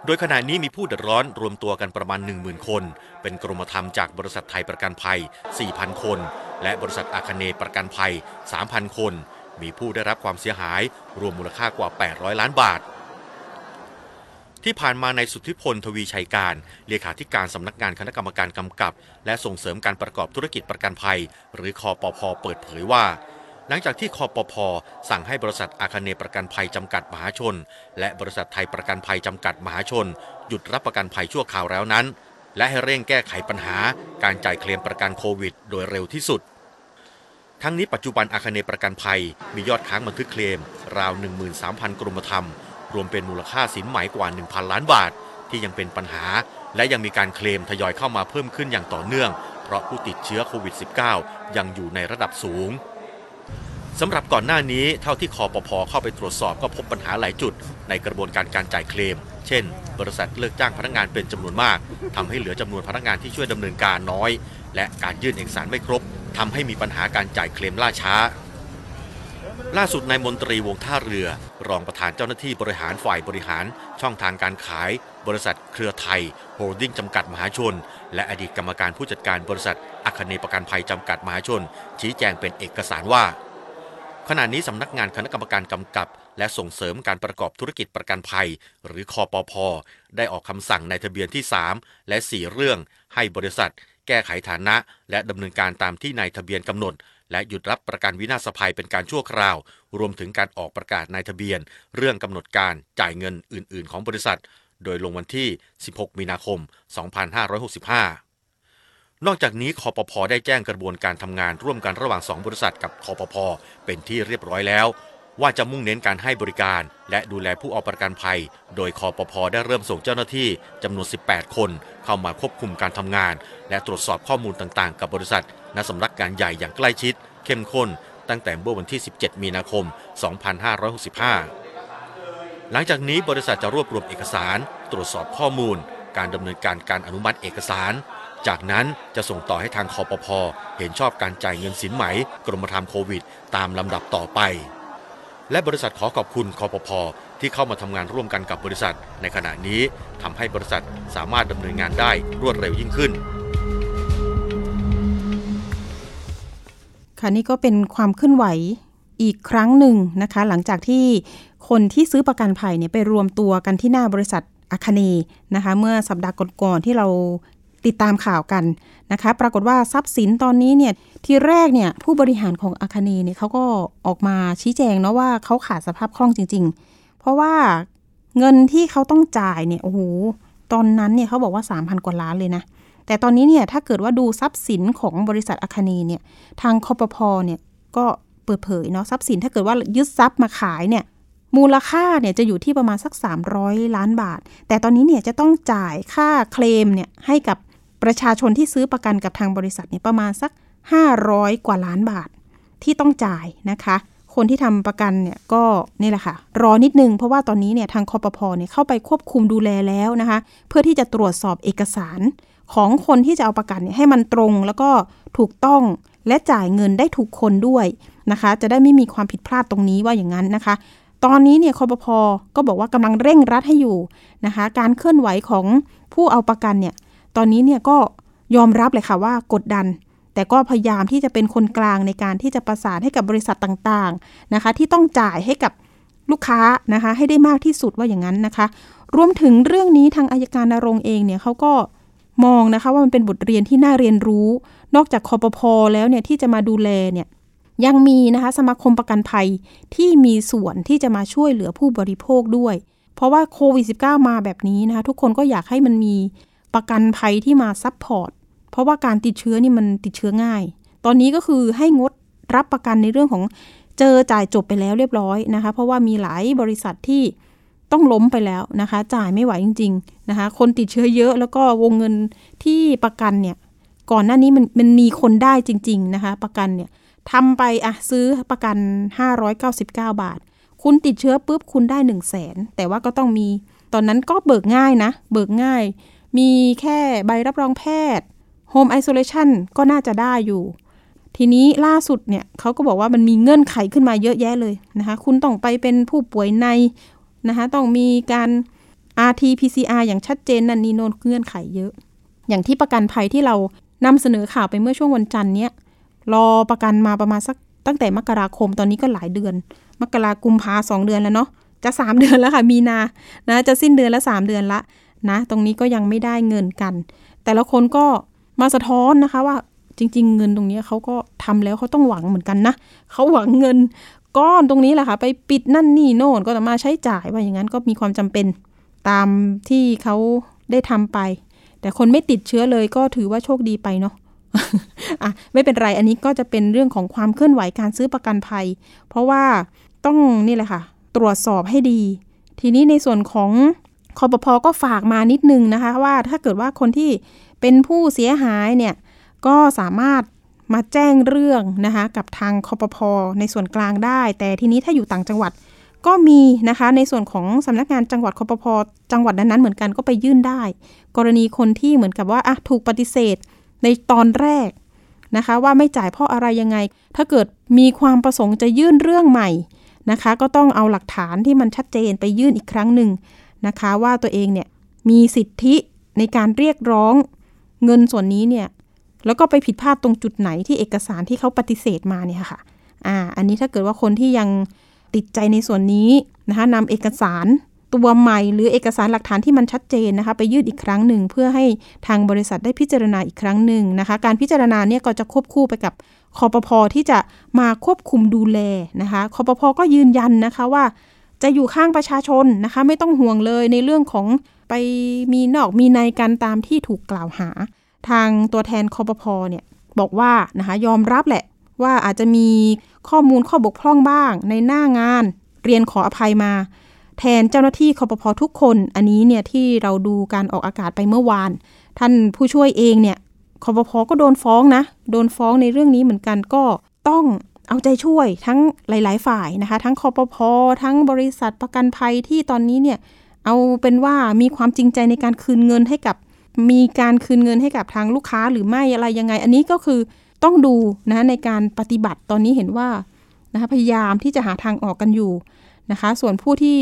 โดยขณะนี้มีผู้เดือดร้อนรวมตัวกันประมาณ 10,000 คน เป็นกรมธรรม์จากบริษัทไทยประกันภัย 4,000 คน และบริษัทอาคเนประกันภัย 3,000 คน มีผู้ได้รับความเสียหาย รวมมูลค่ากว่า 800 ล้านบาท ที่ผ่านมาในสุทธิพลทวีชัยการ เลขาธิการสำนักงานคณะกรรมการกำกับ และส่งเสริมการประกอบธุรกิจประกันภัย หรือคอปพเปิดเผยว่า หลังจากที่คอปพสั่งให้บริษัทอาคเนย์ประกันภัยจำกัดมหาชน และบริษัทไทยประกันภัยจำกัดมหาชน หยุดรับประกันภัยชั่วคราวแล้วนั้น และให้เร่งแก้ไขปัญหา การจ่ายเคลมประกันโควิด โดยเร็วที่สุดทั้งนี้ปัจจุบันอาคเนย์ประกันภัย มียอดค้างบันทึกเคลม ราว 13,000 กรมธรรม์ รวมเป็นมูลค่าสินไหมกว่า 1,000 ล้านบาท ที่ยังเป็นปัญหา และยังมีการเคลมทยอยเข้ามาเพิ่มขึ้นอย่างต่อเนื่อง เพราะผู้ติดเชื้อโควิด -19 ยังอยู่ในระดับสูงสำหรับก่อนหน้านี้เท่าที่คอปพอเข้าไปตรวจสอบก็พบปัญหาหลายจุด ในกระบวนการการจ่ายเคลม เช่น บริษัทเลิกจ้างพนักงานเป็นจำนวนมากทำให้เหลือจำนวนพนักงานที่ช่วยดำเนินการน้อย และการยื่นเอกสารไม่ครบทำให้มีปัญหาการจ่ายเคลมล่าช้า ล่าสุดนายมนตรีวงศ์ท่าเรือ รองประธานเจ้าหน้าที่บริหารฝ่ายบริหาร ช่องทางการขาย บริษัทเครือไทยโฮลดิ้งจำกัดมหาชน และอดีตกรรมการผู้จัดการบริษัทอาคเนย์ประกันภัยจำกัดมหาชน ชี้แจงเป็นเอกสารว่า ขณะนี้สำนักงานคณะกรรมการกำกับ และส่งเสริมการประกอบธุรกิจประกันภัย หรือคอปพได้ออกคำสั่งในทะเบียนที่ 3 และ 4 เรื่อง ให้บริษัท แก้ไขฐานะ และดำเนินการตามที่ในทะเบียนกำหนด และหยุดรับประกันวินาศภัยเป็นการชั่วคราว รวมถึงการออกประกาศนายทะเบียน เรื่องกำหนดการจ่ายเงินอื่น ๆ ของบริษัท โดยลงวันที่ 16 มีนาคม 2565 นอกจากนี้คอปพได้แจ้งกระบวนการทำงานร่วมกันระหว่าง 2 บริษัทกับคอปพเป็นที่เรียบร้อยแล้ว ว่าจะมุ่งเน้นการให้บริการ และดูแลผู้เอาประกันภัย โดยคอปพได้เริ่มส่งเจ้าหน้าที่จำนวน 18 คน เข้ามาควบคุมการทำงาน และตรวจสอบข้อมูลต่างๆ กับบริษัทณสำนักงานใหญ่อย่างใกล้ชิด เข้มข้น ตั้งแต่เมื่อวันที่ 17 มีนาคม 2565 หลังจากนี้บริษัทจะรวบรวมเอกสาร ตรวจสอบข้อมูล การดำเนินการการอนุมัติเอกสารจากนั้นจะส่งต่อให้ทางคอปพเห็นชอบการจ่ายเงินสินไหม กรมธรรม์โควิด ตามลำดับต่อไป และบริษัทขอขอบคุณคอปพที่เข้ามาทำงานร่วมกันกับบริษัท ในขณะนี้ทำให้บริษัทสามารถดำเนินงานได้รวดเร็วยิ่งขึ้น ค่ะนี่ก็เป็นความเคลื่อนไหวอีกครั้งหนึ่งนะคะ หลังจากที่คนที่ซื้อประกันภัยเนี่ยไปรวมตัวกันที่หน้าบริษัทอาคาเนนะคะ เมื่อสัปดาห์ก่อนๆที่เรา ติดตามข่าวกันนะคะ ปรากฏว่าทรัพย์สินตอนนี้เนี่ยที่แรกเนี่ยผู้บริหารของอาคาเนเนี่ยเขาก็ออกมาชี้แจงเนาะว่าเขาขาดสภาพคล่องจริง ๆ เพราะว่าเงินที่เขาต้องจ่ายเนี่ยโอ้โหตอนนั้นเนี่ยเขาบอกว่า 3,000 กว่าล้านเลยนะ แต่ตอนนี้เนี่ยถ้าเกิดว่าดูทรัพย์สินของบริษัทอาคาเนเนี่ยทางคอปพเนี่ยก็เปิดเผยเนาะทรัพย์สินถ้าเกิดว่ายึดทรัพย์มาขายเนี่ยมูลค่าเนี่ยจะอยู่ที่ประมาณสัก 300 ล้านบาท แต่ตอนนี้เนี่ยจะต้องจ่ายค่าเคลมเนี่ยให้กับ ประชาชนที่ซื้อประกันกับทางบริษัทเนี่ยประมาณสัก 500 กว่าล้านบาทที่ต้องจ่ายนะคะ คนที่ทำประกันเนี่ยก็นี่แหละค่ะ รอนิดนึงเพราะว่าตอนนี้เนี่ยทางคอปพเนี่ยเข้าไปควบคุมดูแลแล้วนะคะ เพื่อที่จะตรวจสอบเอกสารของคนที่จะเอาประกันเนี่ยให้มันตรงแล้วก็ถูกต้องและจ่ายเงินได้ถูกคนด้วยนะคะ จะได้ไม่มีความผิดพลาดตรงนี้ว่าอย่างนั้นนะคะ ตอนนี้เนี่ยคอปพก็บอกว่ากำลังเร่งรัดให้อยู่นะคะ การเคลื่อนไหวของผู้เอาประกันเนี่ย ตอนนี้เนี่ยก็ยอมรับเลยค่ะว่ากดดัน แต่ก็พยายามที่จะเป็นคนกลางในการที่จะประสานให้กับบริษัทต่างๆนะคะ ที่ต้องจ่ายให้กับลูกค้านะคะ ให้ได้มากที่สุดว่าอย่างนั้นนะคะ รวมถึงเรื่องนี้ทางอายการนรงเองเนี่ยเขาก็มองนะคะว่ามันเป็นบทเรียนที่น่าเรียนรู้ นอกจากคอปพอแล้วเนี่ยที่จะมาดูแลเนี่ยยังมีนะคะสมาคมประกันภัยที่มีส่วนที่จะมาช่วยเหลือผู้บริโภคด้วย เพราะว่าโควิด -19 มาแบบนี้นะคะทุกคนก็อยากให้มันมี ประกันภัยที่มาซับพอร์ตเพราะว่าการติดเชื้อนี่มันติดเชื้อง่าย ตอนนี้ก็คือให้งดรับประกันในเรื่องของเจอจ่ายจบไปแล้วเรียบร้อยนะคะ เพราะว่ามีหลายบริษัทที่ต้องล้มไปแล้วนะคะ จ่ายไม่ไหวจริง ๆนะคะ คนติดเชื้อเยอะแล้วก็วงเงินที่ประกันเนี่ย ก่อนหน้านี้มันมันมีคนได้จริง ๆนะคะ ประกันเนี่ยทำไปอะซื้อประกัน 599 บาท คุณติดเชื้อปุ๊บคุณได้ 1 0 0 0 0แสนแต่ว่าก็ต้องมีตอนนั้นก็เบิกง่ายนะ เบิกง่าย มีแค่ใบรับรองแพทย์ Home Isolation ก็น่าจะได้อยู่ ทีนี้ล่าสุดเนี่ยเขาก็บอกว่ามันมีเงื่อนไขขึ้นมาเยอะแยะเลยนะคะ คุณต้องไปเป็นผู้ป่วยในนะคะ ต้องมีการ RT PCR อย่างชัดเจนนั่นนี่โนนเงื่อนไขเยอะ อย่างที่ประกันภัยที่เรานำเสนอข่าวไปเมื่อช่วงวันจันทร์เนี้ยรอประกันมาประมาณสักตั้งแต่มกราคมตอนนี้ก็หลายเดือน มกรากุมภาสองเดือนแล้วเนาะจะสามเดือนแล้วค่ะ มีนานะจะสิ้นเดือนล้วสามเดือนละ นะ ตรงนี้ก็ยังไม่ได้เงินกัน แต่ละคนก็มาสะท้อนนะคะว่าจริง ๆ เงินตรงนี้เขาก็ทำแล้วเขาต้องหวังเหมือนกันนะเขาหวังเงินก้อนตรงนี้แหละค่ะ ไปปิดนั่นนี่โน่นก็ต้องมาใช้จ่ายว่าอย่างนั้นก็มีความจำเป็นตามที่เขาได้ทำไป แต่คนไม่ติดเชื้อเลยก็ถือว่าโชคดีไปเนาะอะไม่เป็นไรอันนี้ก็จะเป็นเรื่องของความเคลื่อนไหวการซื้อประกันภัย เพราะว่าต้องนี่แหละค่ะ ตรวจสอบให้ดี ทีนี้ในส่วนของ คอปพอก็ฝากมานิดนึงนะคะว่าถ้าเกิดว่าคนที่เป็นผู้เสียหายเนี่ยก็สามารถมาแจ้งเรื่องนะคะกับทางคอปพอในส่วนกลางได้ แต่ทีนี้ถ้าอยู่ต่างจังหวัดก็มีนะคะในส่วนของสำนักงานจังหวัดคอปพอจังหวัดนั้นๆเหมือนกันก็ไปยื่นได้ กรณีคนที่เหมือนกับว่าอะถูกปฏิเสธในตอนแรกนะคะว่าไม่จ่ายเพราะอะไรยังไง ถ้าเกิดมีความประสงค์จะยื่นเรื่องใหม่นะคะ ก็ต้องเอาหลักฐานที่มันชัดเจนไปยื่นอีกครั้งหนึ่ง นะคะว่าตัวเองเนี่ยมีสิทธิในการเรียกร้องเงินส่วนนี้เนี่ยแล้วก็ไปผิดพลาดตรงจุดไหนที่เอกสารที่เขาปฏิเสธมาเนี่ยค่ะอ่าอันนี้ถ้าเกิดว่าคนที่ยังติดใจในส่วนนี้นะคะนำเอกสารตัวใหม่ หรือเอกสารหลักฐานที่มันชัดเจนนะคะ ไปยื่นอีกครั้งหนึ่งเพื่อให้ทางบริษัทได้พิจารณาอีกครั้งหนึ่งนะคะ การพิจารณาเนี่ยก็จะควบคู่ไปกับคอปพอที่จะมาควบคุมดูแลนะคะคอปพอก็ยืนยันนะคะว่า จะอยู่ข้างประชาชนนะคะ ไม่ต้องห่วงเลยในเรื่องของไปมีนอกมีในกันตามที่ถูกกล่าวหา ทางตัวแทนคอปพอเนี่ยบอกว่านะคะยอมรับแหละว่าอาจจะมีข้อมูลข้อบกพร่องบ้างในหน้างาน เรียนขออภัยมา แทนเจ้าหน้าที่คอปพอทุกคน อันนี้เนี่ยที่เราดูการออกอากาศไปเมื่อวาน ท่านผู้ช่วยเองเนี่ยคอปพอก็โดนฟ้องนะ โดนฟ้องในเรื่องนี้เหมือนกันก็ต้อง เอาใจช่วยทั้งหลาย ๆ ฝ่ายนะคะ ทั้งคอปพอทั้งบริษัทประกันภัยที่ตอนนี้เนี่ยเอาเป็นว่ามีความจริงใจในการคืนเงินให้กับ มีการคืนเงินให้กับทางลูกค้าหรือไม่อะไรยังไง อันนี้ก็คือต้องดูนะในการปฏิบัติตอนนี้เห็นว่านะคะพยายามที่จะหาทางออกกันอยู่นะคะ ส่วนผู้ที่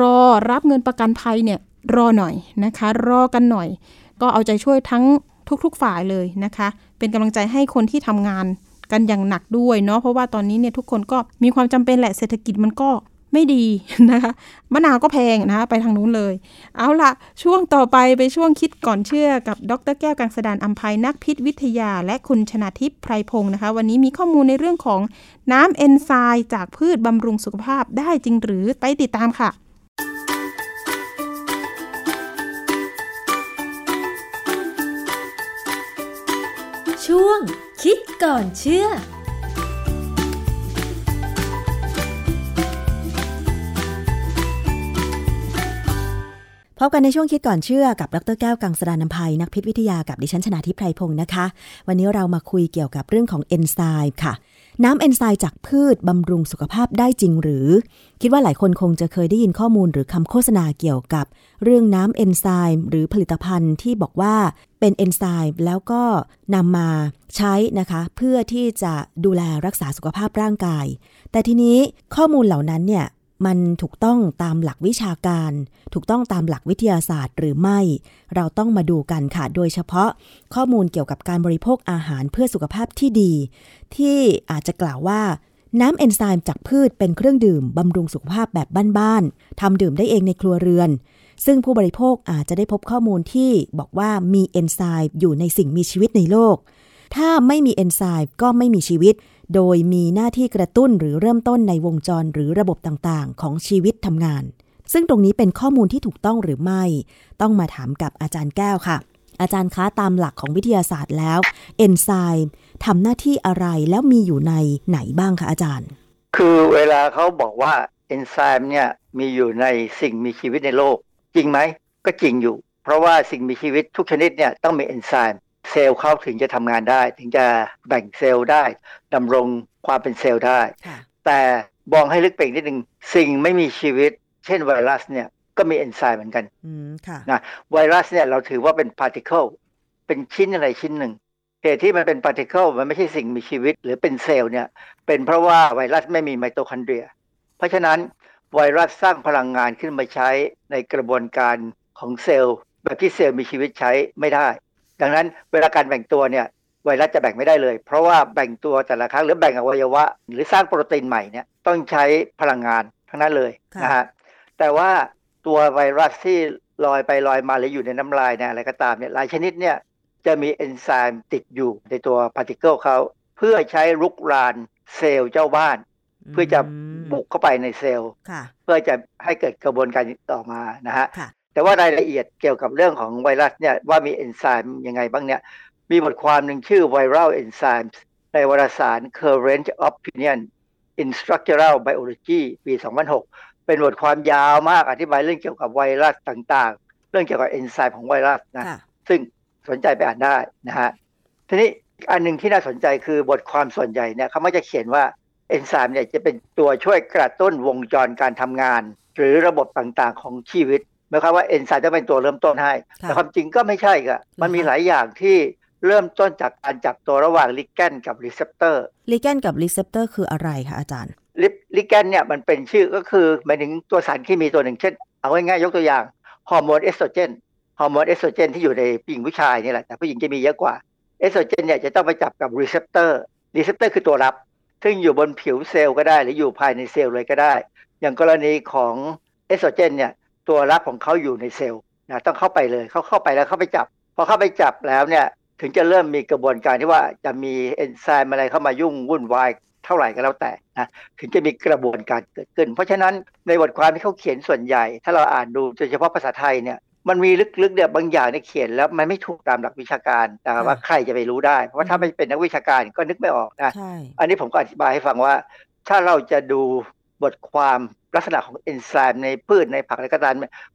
รอรับเงินประกันภัยเนี่ยรอหน่อยนะคะ รอกันหน่อย ก็เอาใจช่วยทั้งทุก ๆ ฝ่ายเลยนะคะ เป็นกำลังใจให้คนที่ทำงาน กันอย่างหนักด้วยเนาะเพราะว่าตอนนี้เนี่ยทุกคนก็มีความจำเป็นแหละเศรษฐกิจมันก็ไม่ดีนะคะมะนาวก็แพงนะคะไปทางนู้นเลย เอาละช่วงต่อไปไปช่วงคิดก่อนเชื่อกับดรแก้วกังสดานอัมภัยนักพิษวิทยา และคุณชนาทิพย์ไพรพงศ์นะคะ วันนี้มีข้อมูลในเรื่องของน้ำเอนไซม์จากพืชบำรุงสุขภาพได้จริงหรือไปติดตามค่ะ ก่อนเชื่อพบกันในช่วงคิดก่อนเชื่อกับดรแก้วกังสดานนภัยนักพิษวิทยากับดิฉันชนาทิพไพรพงศ์นะคะ วันนี้เรามาคุยเกี่ยวกับเรื่องของเอนไซม์ค่ะ น้ำเอนไซม์จากพืชบำรุงสุขภาพได้จริงหรือ คิดว่าหลายคนคงจะเคยได้ยินข้อมูลหรือคำโฆษณาเกี่ยวกับ เรื่องน้ำเอนไซม์หรือผลิตภัณฑ์ที่บอกว่าเป็นเอนไซม์แล้วก็นำมาใช้นะคะ เพื่อที่จะดูแลรักษาสุขภาพร่างกาย แต่ทีนี้ข้อมูลเหล่านั้นเนี่ย มันถูกต้องตามหลักวิชาการ ถูกต้องตามหลักวิทยาศาสตร์หรือไม่ เราต้องมาดูกันค่ะ โดยเฉพาะข้อมูลเกี่ยวกับการบริโภคอาหารเพื่อสุขภาพที่ดี ที่อาจจะกล่าวว่าน้ำเอนไซม์จากพืชเป็นเครื่องดื่มบำรุงสุขภาพแบบบ้านๆทำดื่มได้เองในครัวเรือน ซึ่งผู้บริโภคอาจจะได้พบข้อมูลที่บอกว่ามีเอนไซม์อยู่ในสิ่งมีชีวิตในโลก ถ้าไม่มีเอนไซม์ก็ไม่มีชีวิต โดยมีหน้าที่กระตุ้นหรือเริ่มต้นในวงจรหรือระบบต่างๆ ของชีวิตทำงาน ซึ่งตรงนี้เป็นข้อมูลที่ถูกต้องหรือไม่ ต้องมาถามกับอาจารย์แก้วค่ะ อาจารย์คะตามหลักของวิทยาศาสตร์แล้ว เอนไซม์ทำหน้าที่อะไรแล้วมีอยู่ในไหนบ้างคะอาจารย์ คือเวลาเขาบอกว่าเอนไซม์เนี่ยมีอยู่ในสิ่งมีชีวิตในโลก จริงไหม ก็จริงอยู่ เพราะว่าสิ่งมีชีวิตทุกชนิดเนี่ยต้องมีเอนไซม์ เซลล์เขาถึงจะทำงานได้ ถึงจะแบ่งเซลล์ได้ดำรงความเป็นเซลล์ได้ แต่มองให้ลึกไปอีกนิดนึงสิ่งไม่มีชีวิต เช่นไวรัสเนี่ยก็มีเอนไซม์เหมือนกันนะไวรัสเนี่ยเราถือว่าเป็น particle เป็นชิ้นอะไรชิ้นหนึ่งเหตุที่มันเป็น particle มันไม่ใช่สิ่งมีชีวิตหรือเป็นเซลล์เนี่ย เป็นเพราะว่าไวรัสไม่มีไมโตคอนเดรีย เพราะฉะนั้นไวรัสสร้างพลังงานขึ้นมาใช้ในกระบวนการของเซลล์ แบบที่เซลล์มีชีวิตใช้ไม่ได้ ดังนั้นเวลาการแบ่งตัวเนี่ยไวรัสจะแบ่งไม่ได้เลย เพราะว่าแบ่งตัวแต่ละครั้งหรือแบ่งอวัยวะ หรือสร้างโปรตีนใหม่เนี่ยต้องใช้พลังงานทั้งนั้นเลยนะฮะแต่ว่าตัวไวรัสที่ลอยไปลอยมาหรืออยู่ในน้ำลายเนี่ยอะไรก็ตามเนี่ยหลายชนิดเนี่ยจะมีเอนไซม์ติดอยู่ในตัว particle เขาเพื่อใช้ลุกรานเซลล์เจ้าบ้าน เพื่อจะบุกเข้าไปในเซลล์เพื่อจะให้เกิดกระบวนการต่อมานะฮะ แต่ว่ารายละเอียดเกี่ยวกับเรื่องของไวรัสเนี่ยว่ามีเอนไซม์ยังไงบ้างเนี่ยมีบทความหนึ่งชื่อ Viral Enzymes ในวารสาร Current Opinion in Structural Biology ปี 2006 เป็นบทความยาวมากอธิบายเรื่องเกี่ยวกับไวรัสต่างๆ เรื่องเกี่ยวกับเอนไซม์ของไวรัสนะซึ่งสนใจไปอ่านได้นะฮะทีนี้อันหนึ่งที่น่าสนใจคือบทความส่วนใหญ่เนี่ยเขามักจะเขียนว่าเอนไซม์เนี่ยจะเป็นตัวช่วยกระตุ้นวงจรการทำงาน หรือระบบต่างๆ ของชีวิต หมายความว่าเอนไซม์จะเป็นตัวเริ่มต้นให้ แต่ความจริงก็ไม่ใช่ก็มันมีหลายอย่างที่เริ่มต้นจากการจับตัวระหว่าง ligand กับ receptor ligand กับ receptor คืออะไรคะอาจารย์ ligand เนี่ยมันเป็นชื่อก็คือหมายถึงตัวสารเคมีตัวหนึ่งเช่น เอาง่ายๆยกตัวอย่างฮอร์โมนเอสโตรเจนฮอร์โมนเอสโตรเจนที่อยู่ในผู้หญิงผู้ชายนี่แหละแต่ผู้หญิงจะมีเยอะกว่าเอสโตรเจนเนี่ยจะต้องไปจับกับ receptor receptor คือตัวรับ ซึ่งอยู่บนผิวเซลล์ก็ได้ หรืออยู่ภายในเซลล์เลยก็ได้ อย่างกรณีของเอสโตรเจนเนี่ย ตัวรับของเขาอยู่ในเซลล์นะต้องเข้าไปเลยเขาเข้าไปแล้วเข้าไปจับพอเข้าไปจับแล้วเนี่ยถึงจะเริ่มมีกระบวนการที่ว่าจะมีเอนไซม์อะไรเข้ามายุ่งวุ่นวายเท่าไหร่ก็แล้วแต่นะถึงจะมีกระบวนการเกิดขึ้น เพราะฉะนั้นในบทความที่เขาเขียนส่วนใหญ่ ถ้าเราอ่านดูโดยเฉพาะภาษาไทยเนี่ยมันมีลึกๆเนี่ยบางอย่างในเขียนแล้วมันไม่ถูกตามหลักวิชาการแต่ว่าใครจะไปรู้ได้ เพราะว่าถ้าไม่เป็นนักวิชาการก็นึกไม่ออกนะอันนี้ผมก็อธิบายให้ฟังว่า ถ้าเราจะดูบทความ ลักษณะของเอนไซม์ในพืชในผักอะไรก็ตาม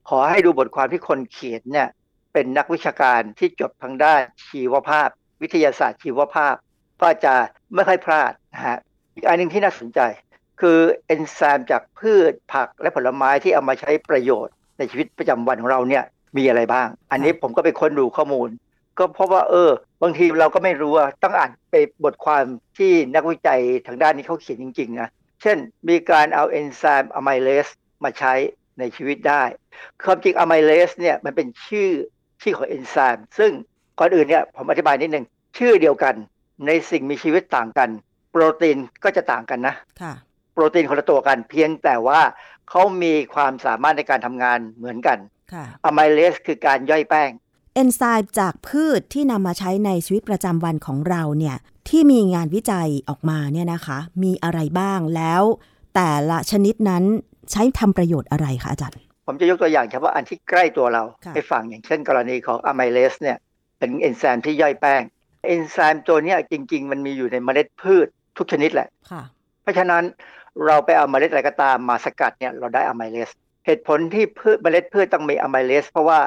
ขอให้ดูบทความที่คนเขียนเนี่ยเป็นนักวิชาการที่จบทางด้านชีวภาพ วิทยาศาสตร์ชีวภาพ ก็จะไม่ค่อยพลาดนะฮะอีกอันหนึ่งที่น่าสนใจ คือเอนไซม์จากพืชผักและผลไม้ที่เอามาใช้ประโยชน์ในชีวิตประจำวันของเราเนี่ยมีอะไรบ้าง อันนี้ผมก็ไปค้นดูข้อมูล ก็เพราะว่าเออ บางทีเราก็ไม่รู้ต้องอ่านไปบทความที่นักวิจัยทางด้านนี้เขาเขียนจริงๆนะ ช่น มีการเอาเอนไซม์อะไมเลสมาใช้ในชีวิตได้ ความจริงอะไมเลสเนี่ยมันเป็นชื่อชื่อของเอนไซม์ซึ่งก่อนอื่นเนี่ยผมอธิบายนิดนึง ชื่อเดียวกันในสิ่งมีชีวิตต่างกัน โปรตีนก็จะต่างกันนะค่ะโปรตีนคนละตัวกัน เพียงแต่ว่าเขามีความสามารถในการทำงานเหมือนกันอะไมเลสคือการย่อยแป้งเอนไซม์จากพืชที่นำมาใช้ในชีวิตประจำวันของเราเนี่ย ที่มีงานวิจัยออกมาเนี่ยนะคะ มีอะไรบ้างแล้วแต่ละชนิดนั้นใช้ทำประโยชน์อะไรคะอาจารย์ ผมจะยกตัวอย่างเฉพาะอันที่ใกล้ตัวเราให้ฟังอย่างเช่นกรณีของอะไมเลสเนี่ยเป็นเอนไซม์ที่ย่อยแป้งเอนไซม์ตัวนี้จริง ๆ มันมีอยู่ในเมล็ดพืชทุกชนิดแหละเพราะฉะนั้นเราไปเอาเมล็ดอะไรก็ตามมาสกัดเนี่ยเราได้อะไมเลสเหตุผลที่พืชเมล็ดพืชต้องมีอะไมเลสเพราะว่า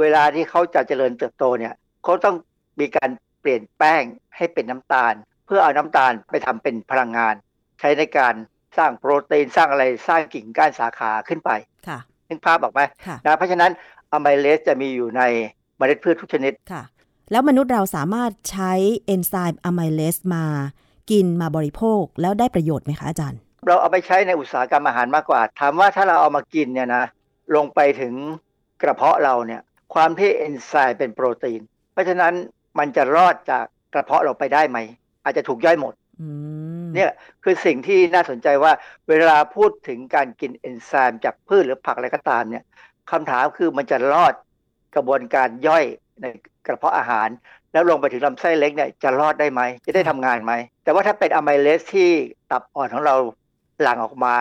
เวลาที่เขาจะเจริญเติบโตเนี่ยเขาต้องมีการ เปลี่ยนแป้งให้เป็นน้ำตาล เพื่อเอาน้ำตาลไปทำเป็นพลังงาน ใช้ในการสร้างโปรตีนสร้างอะไรสร้างกิ่งก้านสาขาขึ้นไปค่ะนึกภาพออกไหมนะเพราะฉะนั้นอะไมเลสจะมีอยู่ในเมล็ดพืชทุกชนิดค่ะ แล้วมนุษย์เราสามารถใช้เอนไซม์อะไมเลสมากินมาบริโภคแล้วได้ประโยชน์ไหมคะอาจารย์ เราเอาไปใช้ในอุตสาหกรรมอาหารมากกว่า ถามว่าถ้าเราเอามากินเนี่ยนะลงไปถึงกระเพาะเราเนี่ยความที่เอนไซม์เป็นโปรตีน เพราะฉะนั้น มันจะรอดจากกระเพาะเราไปได้ไหม อาจจะถูกย่อยหมดเนี่ยคือสิ่งที่น่าสนใจว่าเวลาพูดถึงการกินเอนไซม์จากพืชหรือผักอะไรก็ตามเนี่ยคำถามคือมันจะรอดกระบวนการย่อยในกระเพาะอาหาร แล้วลงไปถึงลำไส้เล็กเนี่ยจะรอดได้ไหม จะได้ทำงานไหม แต่ว่าถ้าเป็นอะไมเลสที่ตับอ่อนของเราหลั่งออกมา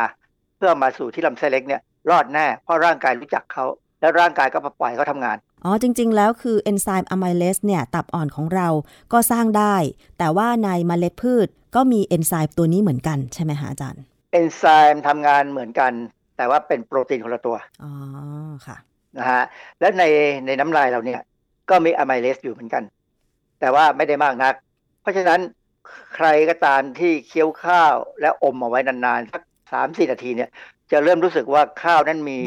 เพื่อมาสู่ที่ลำไส้เล็กเนี่ยรอดแน่เพราะร่างกายรู้จักเขา แล้วร่างกายก็ปล่อยเขาทำงาน อ๋อ จริง ๆ แล้วคือเอนไซม์อะไมเลสเนี่ย ตับอ่อนของเราก็สร้างได้ แต่ว่าในเมล็ดพืชก็มีเอนไซม์ตัวนี้เหมือนกันใช่ไหมฮะอาจารย์ เอนไซม์ทำงานเหมือนกัน แต่ว่าเป็นโปรตีนคนละตัว อ๋อ ค่ะ นะฮะ และในในน้ำลายเราเนี่ย ก็มีอะไมเลสอยู่เหมือนกัน แต่ว่าไม่ได้มากนัก เพราะฉะนั้นใครก็ตามที่เคี้ยวข้าวและอมเอาไว้นานๆสักสามสี่นาทีเนี่ย จะเริ่มรู้สึกว่าข้าวนั้นมี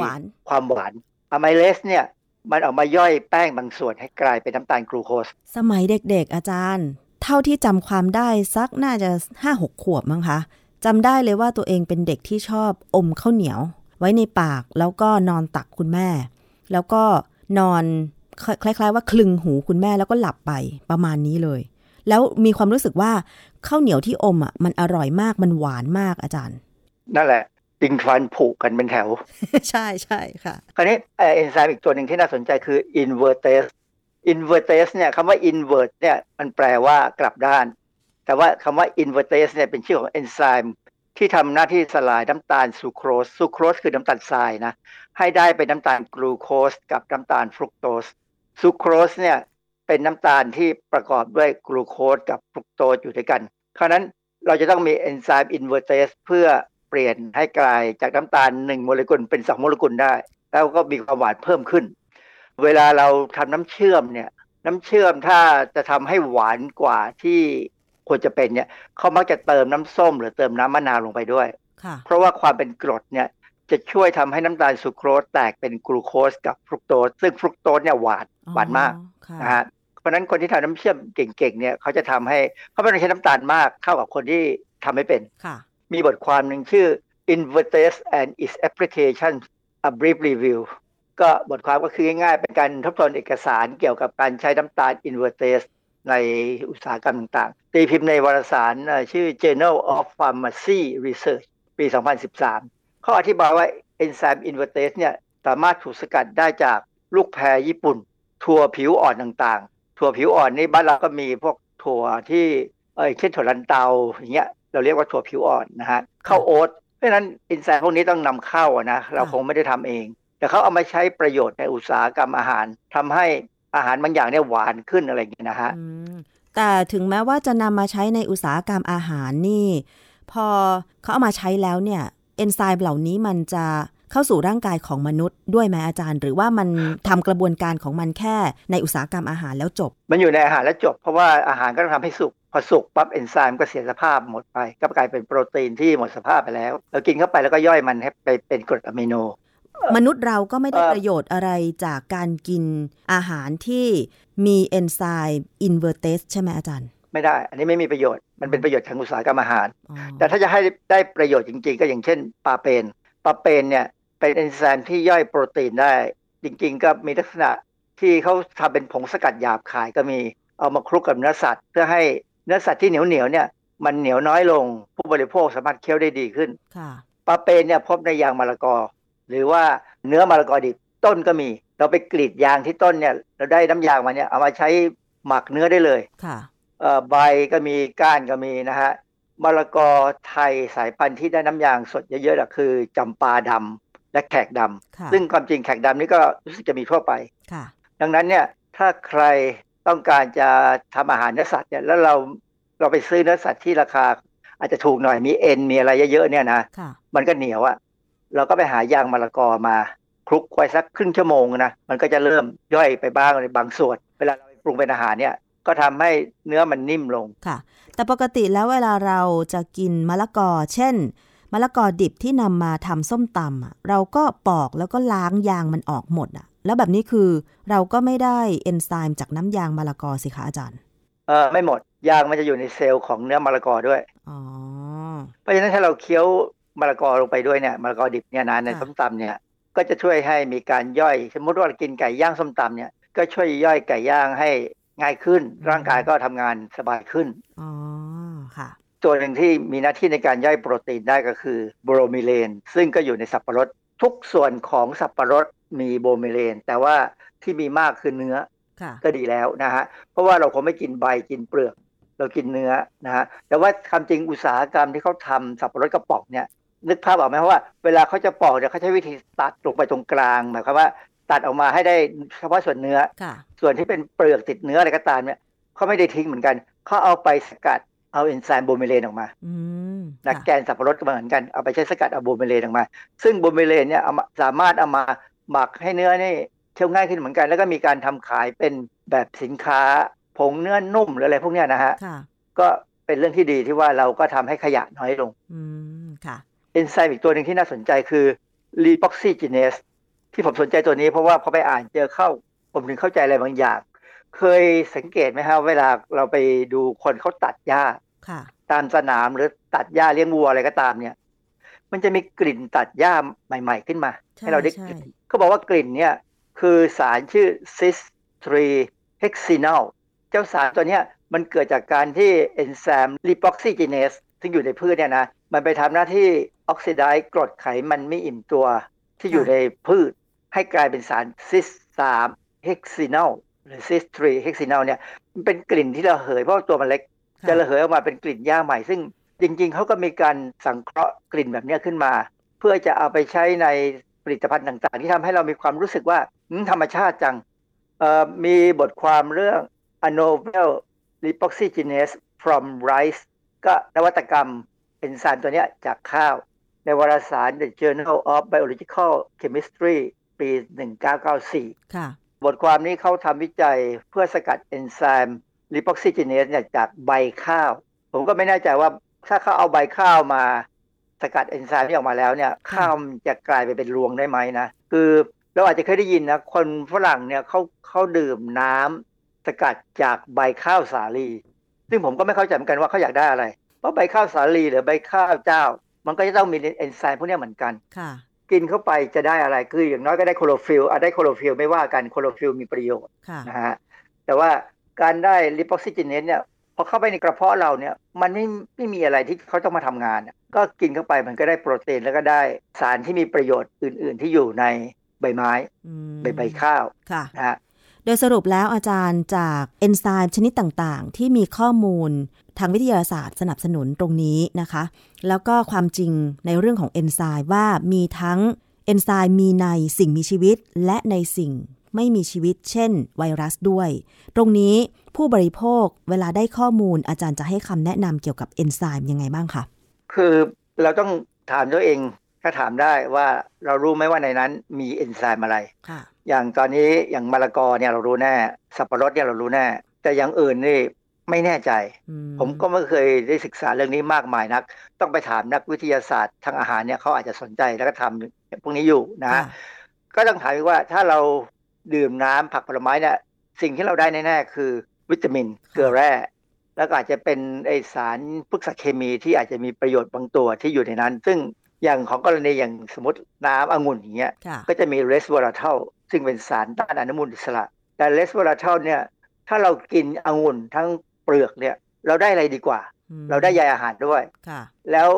ความหวานอะไมเลสเนี่ย มันออกมาย่อยแป้งบางส่วนให้กลายเป็นน้ำตาลกลูโคส สมัยเด็กๆอาจารย์ เท่าที่จำความได้สักน่าจะห้าหกขวบมั้งคะจำได้เลยว่าตัวเองเป็นเด็กที่ชอบอมข้าวเหนียว ไว้ในปากแล้วก็นอนตักคุณแม่ แล้วก็นอนคล้าย ๆ ว่าคลึงหูคุณแม่แล้วก็หลับไปประมาณนี้เลย แล้วมีความรู้สึกว่าข้าวเหนียวที่อมอะมันอร่อยมากมันหวานมากอาจารย์ นั่นแหละ ถึงฟันผุกันเป็นแถว ใช่ใช่ค่ะ คราวนี้เอนไซม์อีกตัวหนึ่งที่น่าสนใจคือ invertase invertase เนี่ยคำว่า invert เนี่ยมันแปลว่ากลับด้าน แต่ว่าคำว่า invertase เนี่ยเป็นชื่อของเอนไซม์ที่ทำหน้าที่สลายน้ำตาลซูโครสซูโครสคือน้ำตาลทรายนะ ให้ได้เป็นน้ำตาลกลูโคสกับน้ำตาลฟรุกโตสซูโครสเนี่ยเป็นน้ำตาลที่ประกอบด้วยกลูโคสกับฟรุกโตสอยู่ด้วยกันคราวนั้นเราจะต้องมีเอนไซม์ invertase เพื่อเปลี่ยนให้กลายจากน้ำตาลหนึ่งโมเลกุลเป็นสองโมเลกุลได้ แล้วก็มีความหวานเพิ่มขึ้น เวลาเราทำน้ำเชื่อมเนี่ย น้ำเชื่อมถ้าจะทำให้หวานกว่าที่ควรจะเป็นเนี่ยเขามักจะเติมน้ำส้ม หรือเติมน้ำมะนาวลงไปด้วย เพราะว่าความเป็นกรดเนี่ยจะช่วยทำให้น้ำตาลซูโครสแตกเป็นกลูโคสกับฟรุกโตสซึ่งฟรุกโตสเนี่ยหวานหวานมากนะฮะราะฉะนั้นคนที่ทำน้ำเชื่อมเก่งๆเนี่ยเขาจะทำให้เขาไม่ต้องใช้น้ำตาลมากเท่ากับคนที่ทำไม่เป็นค่ะ มีบทความหนึ่งชื่อ Invertase and its application a brief review ก็บทความก็คือง่ายๆเป็นการทบทวนเอกสารเกี่ยวกับการใช้น้ำตาล Invertase ในอุตสาหกรรมต่างๆ ตีพิมพ์ในวารสารชื่อ Journal of Pharmacy Research ปี 2013 เขาอธิบายว่าเอนไซม์ Invertase เนี่ยสามารถถูกสกัดได้จากลูกแพรญี่ปุ่น ถั่วผิวอ่อนต่างๆ ถั่วผิวอ่อนนี่บ้านเราก็มีพวกถั่วที่เออเช่นถั่วลันเตาอย่างเงี้ยเราเรียกว่าถั่วผิวอ่อนนะฮะข้าวโอ๊ตเพราะฉะนั้นเอนไซม์พวกนี้ต้องนำเข้านะเราคงไม่ได้ทำเอง แต่เขาเอามาใช้ประโยชน์ในอุตสาหกรรมอาหารทำให้อาหารบางอย่างเนี่ยหวานขึ้นอะไรอย่างเงี้ยนะฮะแต่ถึงแม้ว่าจะนำมาใช้ในอุตสาหกรรมอาหารนี่ พอเขาเอามาใช้แล้วเนี่ยเอนไซม์เหล่านี้มันจะเข้าสู่ร่างกายของมนุษย์ด้วยไหมอาจารย์ หรือว่ามันทำกระบวนการของมันแค่ในอุตสาหกรรมอาหารแล้วจบ มันอยู่ในอาหารแล้วจบ เพราะว่าอาหารก็ต้องทำให้สุก พอสุกปั๊บเอนไซม์ก็เสียสภาพหมดไป ก็กลายเป็นโปรตีนที่หมดสภาพไปแล้ว เรากินเข้าไปแล้วก็ย่อยมันให้ไปเป็นกรดอะมิโน มนุษย์เราก็ไม่ได้ประโยชน์อะไรจากการกินอาหารที่มีเอนไซม์ invertase ใช่ไหมอาจารย์ ไม่ได้ อันนี้ไม่มีประโยชน์ มันเป็นประโยชน์ทางอุตสาหกรรมอาหาร แต่ถ้าจะให้ได้ประโยชน์จริง ๆ ก็อย่างเช่นปลาเปนปลาเปนเนี่ยเป็นเอนไซม์ที่ย่อยโปรตีนได้ จริง ๆ ก็มีลักษณะที่เขาทำเป็นผงสกัดหยาบขายก็มีเอามาคลุกกับเนื้อสัตว์ เพื่อให้ เนื้อสัตว์ที่เหนียวเหนียวเนี่ยมันเหนียวน้อยลงผู้บริโภคสามารถเคี้ยวได้ดีขึ้นค่ะปลาเปนเนี่ยพบในยางมะละกอ หรือว่าเนื้อมะละกอดิบต้นก็มี เราไปกรีดยางที่ต้นเนี่ยเราได้น้ำยางมาเนี่ยเอามาใช้หมักเนื้อได้เลยค่ะใบก็มีก้านก็มีนะฮะมะละกอไทยสายพันธุ์ที่ได้น้ำยางสดเยอะๆคือจำปาดำและแขกดำซึ่งความจริงแขกดำนี่ก็รู้สึกจะมีทั่วไปค่ะ ดังนั้นเนี่ยถ้าใคร ต้องการจะทำอาหารเนื้อสัตว์เนี่ยแล้วเราเราไปซื้อเนื้อสัตว์ที่ราคา อาจจะถูกหน่อยมีเอ็นมีอะไรเยอะๆเนี่ยนะมันก็เหนียวอะเราก็ไปหายางมะละกอมาคลุกไว้สักครึ่งชั่วโมงนะมันก็จะเริ่มย่อยไปบ้างในบางส่วน เวลาเราไปปรุงเป็นอาหารเนี่ยก็ทำให้เนื้อมันนิ่มลงค่ะ แต่ปกติแล้วเวลาเราจะกินมะละกอ เช่นมะละกอดิบที่นำมาทำส้มตำอะเราก็ปอกแล้วก็ล้างยางมันออกหมดอะ แล้วแบบนี้คือเราก็ไม่ได้เอนไซม์จากน้ำยางมะละกอสิคะอาจารย์ เออไม่หมด ยางมันจะอยู่ในเซลล์ของเนื้อมะละกอด้วยอ๋อเพราะฉะนั้นถ้าเราเคี้ยวมะละกอลงไปด้วยเนี่ยมะละกอดิบเนี่ยนะในส้มตำเนี่ยก็จะช่วยให้มีการย่อย สมมติว่ากินไก่ย่างส้มตำเนี่ยก็ช่วยย่อยไก่ย่างให้ง่ายขึ้น ร่างกายก็ทำงานสบายขึ้นอ๋อค่ะตัวหนึ่งที่มีหน้าที่ในการย่อยโปรตีนได้ก็คือโบรมิเลน ซึ่งก็อยู่ในสับปะรดทุกส่วนของสับปะรด มีโบรมิเลน แต่ว่าที่มีมากคือเนื้อก็ดีแล้วนะฮะเพราะว่าเราคงไม่กินใบกินเปลือก เรากินเนื้อนะฮะแต่ว่าความจริงอุตสาหกรรมที่เขาทำสับปะรดกระป๋องเนี่ยนึกภาพออกไหมว่าเวลาเขาจะปอกเนี่ยเขาใช้วิธีตัดลงไปตรงกลางหมายความว่า ตัดออกมาให้ได้เฉพาะส่วนเนื้อ ส่วนที่เป็นเปลือกติดเนื้ออะไรก็ตามเนี่ยเขาไม่ได้ทิ้งเหมือนกันเขาเอาไปสกัดเอาเอนไซม์ bromelain ออกมานะ แกนสับปะรดก็เหมือนกัน เอาไปใช้สกัดเอา bromelain ออกมา ซึ่ง bromelain เนี่ยเอาสามารถเอามา หมักให้เนื้อนี่เคี้ยวง่ายขึ้นเหมือนกัน แล้วก็มีการทำขายเป็นแบบสินค้า ผงเนื้อนุ่มหรืออะไรพวกเนี้ยนะฮะก็เป็นเรื่องที่ดีที่ว่าเราก็ทำให้ขยะน้อยลงอืมค่ะเอนไซม์อีกตัวหนึ่งที่น่าสนใจคือ l e p o x y g e n a s e ที่ผมสนใจตัวนี้เพราะว่าพอไปอ่านเจอเข้า ผมถึงเข้าใจอะไรบางอย่าง เคยสังเกตไหมครับเวลาเราไปดูคนเขาตัดหญ้าตามสนามหรือตัดหญ้าเลี้ยงวัวอะไรก็ตามเนี่ย มันจะมีกลิ่นตัดหญ้าใหม่ ๆ ขึ้นมา ให้เราได้กลิ่นเขาบอกว่ากลิ่นเนี่ยคือสารชื่อ cis 3 hexenol เจ้าสารตัวเนี้ยมันเกิดจากการที่เอนไซม์ lipoxygenase ซึ่งอยู่ในพืชเนี่ยนะ มันไปทำหน้าที่ออกซิไดซ์กรดไขมันไม่อิ่มตัวที่อยู่ในพืช ให้กลายเป็นสารซิส3 hexenol หรือซิส3 hexenol เนี่ยมันเป็นกลิ่นที่ระเหยเพราะตัวมันเล็ก จะระเหยออกมาเป็นกลิ่นหญ้าใหม่ซึ่ง จริงๆ เขาก็มีการสังเคราะห์กลิ่นแบบนี้ขึ้นมา เพื่อจะเอาไปใช้ในผลิตภัณฑ์ต่างๆ ที่ทำให้เรามีความรู้สึกว่าธรรมชาติจังมีบทความเรื่อง a novel lipoxygenase from rice ก็นวัตกรรมเอนไซม์ตัวนี้จากข้าว ในวารสาร The Journal of Biological Chemistry ปี 1994 ค่ะ บทความนี้เขาทำวิจัยเพื่อสกัดเอนไซม์ lipoxygenase เนี่ยจากใบข้าว ผมก็ไม่แน่ใจว่า ถ้าเขาเอาใบข้าวมาสกัดเอนไซม์ที่ออกมาแล้วเนี่ย ข้าวจะกลายไปเป็นรวงได้ไหมนะคือเราอาจจะเคยได้ยินนะคนฝรั่งเนี่ยเขาเขาดื่มน้ำสกัดจากใบข้าวสาลี ซึ่งผมก็ไม่เข้าใจเหมือนกันว่าเขาอยากได้อะไร เพราะใบข้าวสาลีหรือใบข้าวเจ้า มันก็จะต้องมีเอนไซม์พวกนี้เหมือนกันค่ะ กินเข้าไปจะได้อะไรคืออย่างน้อยก็ได้คลอโรฟิลล์อะได้คลอโรฟิลล์ไม่ว่ากันคลอโรฟิลล์มีประโยชน์ค่ะนะฮะแต่ว่าการได้ลิปออกซิเจเนตเนี่ย พอเข้าไปในกระเพาะเราเนี่ยมันไม่ไม่มีอะไรที่เขาต้องมาทำงานอะก็กินเข้าไปมันก็ได้โปรตีนแล้วก็ได้สารที่มีประโยชน์อื่น ๆ ที่อยู่ในใบไม้อืมใบใบข้าวค่ะนะฮะโดยสรุปแล้วอาจารย์จากเอนไซม์ชนิดต่างๆ ที่มีข้อมูลทางวิทยาศาสตร์สนับสนุนตรงนี้นะคะ แล้วก็ความจริงในเรื่องของเอนไซม์ว่ามีทั้งเอนไซม์มีในสิ่งมีชีวิตและในสิ่ง ไม่มีชีวิตเช่น ไวรัสด้วย ตรงนี้ผู้บริโภคเวลาได้ข้อมูลอาจารย์จะให้คำแนะนำเกี่ยวกับเอนไซม์ยังไงบ้างคะ คือเราต้องถามตัวเองถ้าถามได้ว่าเรารู้ไหมว่าในนั้นมีเอนไซม์อะไรค่ะอย่างตอนนี้อย่างมะละกอเนี่ยเรารู้แน่ สับปะรดเนี่ยเรารู้แน่ แต่อย่างอื่นนี่ไม่แน่ใจอืผมก็ไม่เคยได้ศึกษาเรื่องนี้มากมายนัก ต้องไปถามนักวิทยาศาสตร์ทางอาหารเนี่ยเขาอาจจะสนใจแล้วก็ทำพวกนี้อยู่นะค่ะฮะก็ต้องถามอีกว่าถ้าเรา ดื่มน้ำผักผลไม้เนี่ยสิ่งที่เราได้แน่ๆคือ วิตามินเกลือแร่ แล้วก็อาจจะเป็นไอสารพฤกษเคมีที่อาจจะมีประโยชน์บางตัวที่อยู่ในนั้น ซึ่งอย่างของกรณีอย่างสมมติน้ำองุ่นอย่างเงี้ยค่ะก็จะมีเรสวอราเทลซึ่งเป็นสารต้านอนุมูลอิสระ แต่เรสวอราเทลเนี่ยถ้าเรากินองุ่นทั้งเปลือกเนี่ยเราได้อะไรดีกว่าอืมเราได้ใยอาหารด้วยค่ะแล้ว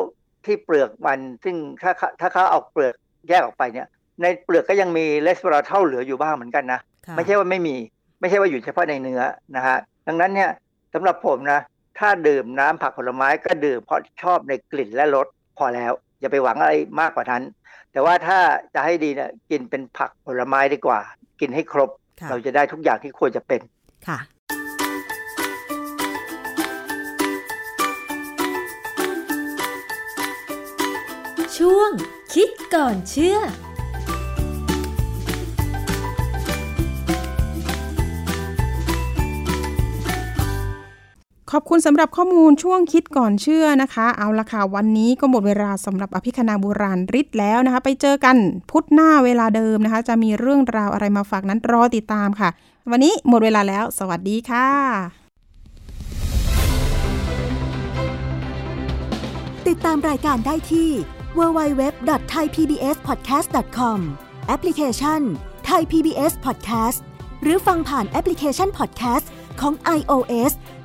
ที่เปลือกมันซึ่งถ้าเขาถ้าเขาเอาเปลือกแยกออกไปเนี่ย ในเปลือกก็ยังมีเรสวอราเทลเหลืออยู่บ้างเหมือนกันนะค่ะไม่ใช่ว่าไม่มีไม่ใช่ว่าอยู่เฉพาะในเนื้อนะฮะดังนั้นเนี่ยสำหรับผมนะถ้าดื่มน้ำผักผลไม้ก็ดื่มเพราะชอบในกลิ่นและรสพอแล้วอย่าไปหวังอะไรมากกว่านั้น แต่ว่าถ้าจะให้ดีเนี่ยกินเป็นผักผลไม้ดีกว่า กินให้ครบค่ะเราจะได้ทุกอย่างที่ควรจะเป็นค่ะ ช่วงคิดก่อนเชื่อ ขอบคุณสำหรับข้อมูลช่วงคิดก่อนเชื่อนะคะ เอาละค่ะ วันนี้ก็หมดเวลาสำหรับอภิคณาบุราริศแล้วนะคะ ไปเจอกันพุธหน้าเวลาเดิมนะคะ จะมีเรื่องราวอะไรมาฝากนั้นรอติดตามค่ะ วันนี้หมดเวลาแล้ว สวัสดีค่ะ ติดตามรายการได้ที่ www.thaipbspodcast.com แอปพลิเคชัน Thai PBS Podcast หรือฟังผ่านแอปพลิเคชัน Podcast ของ iOS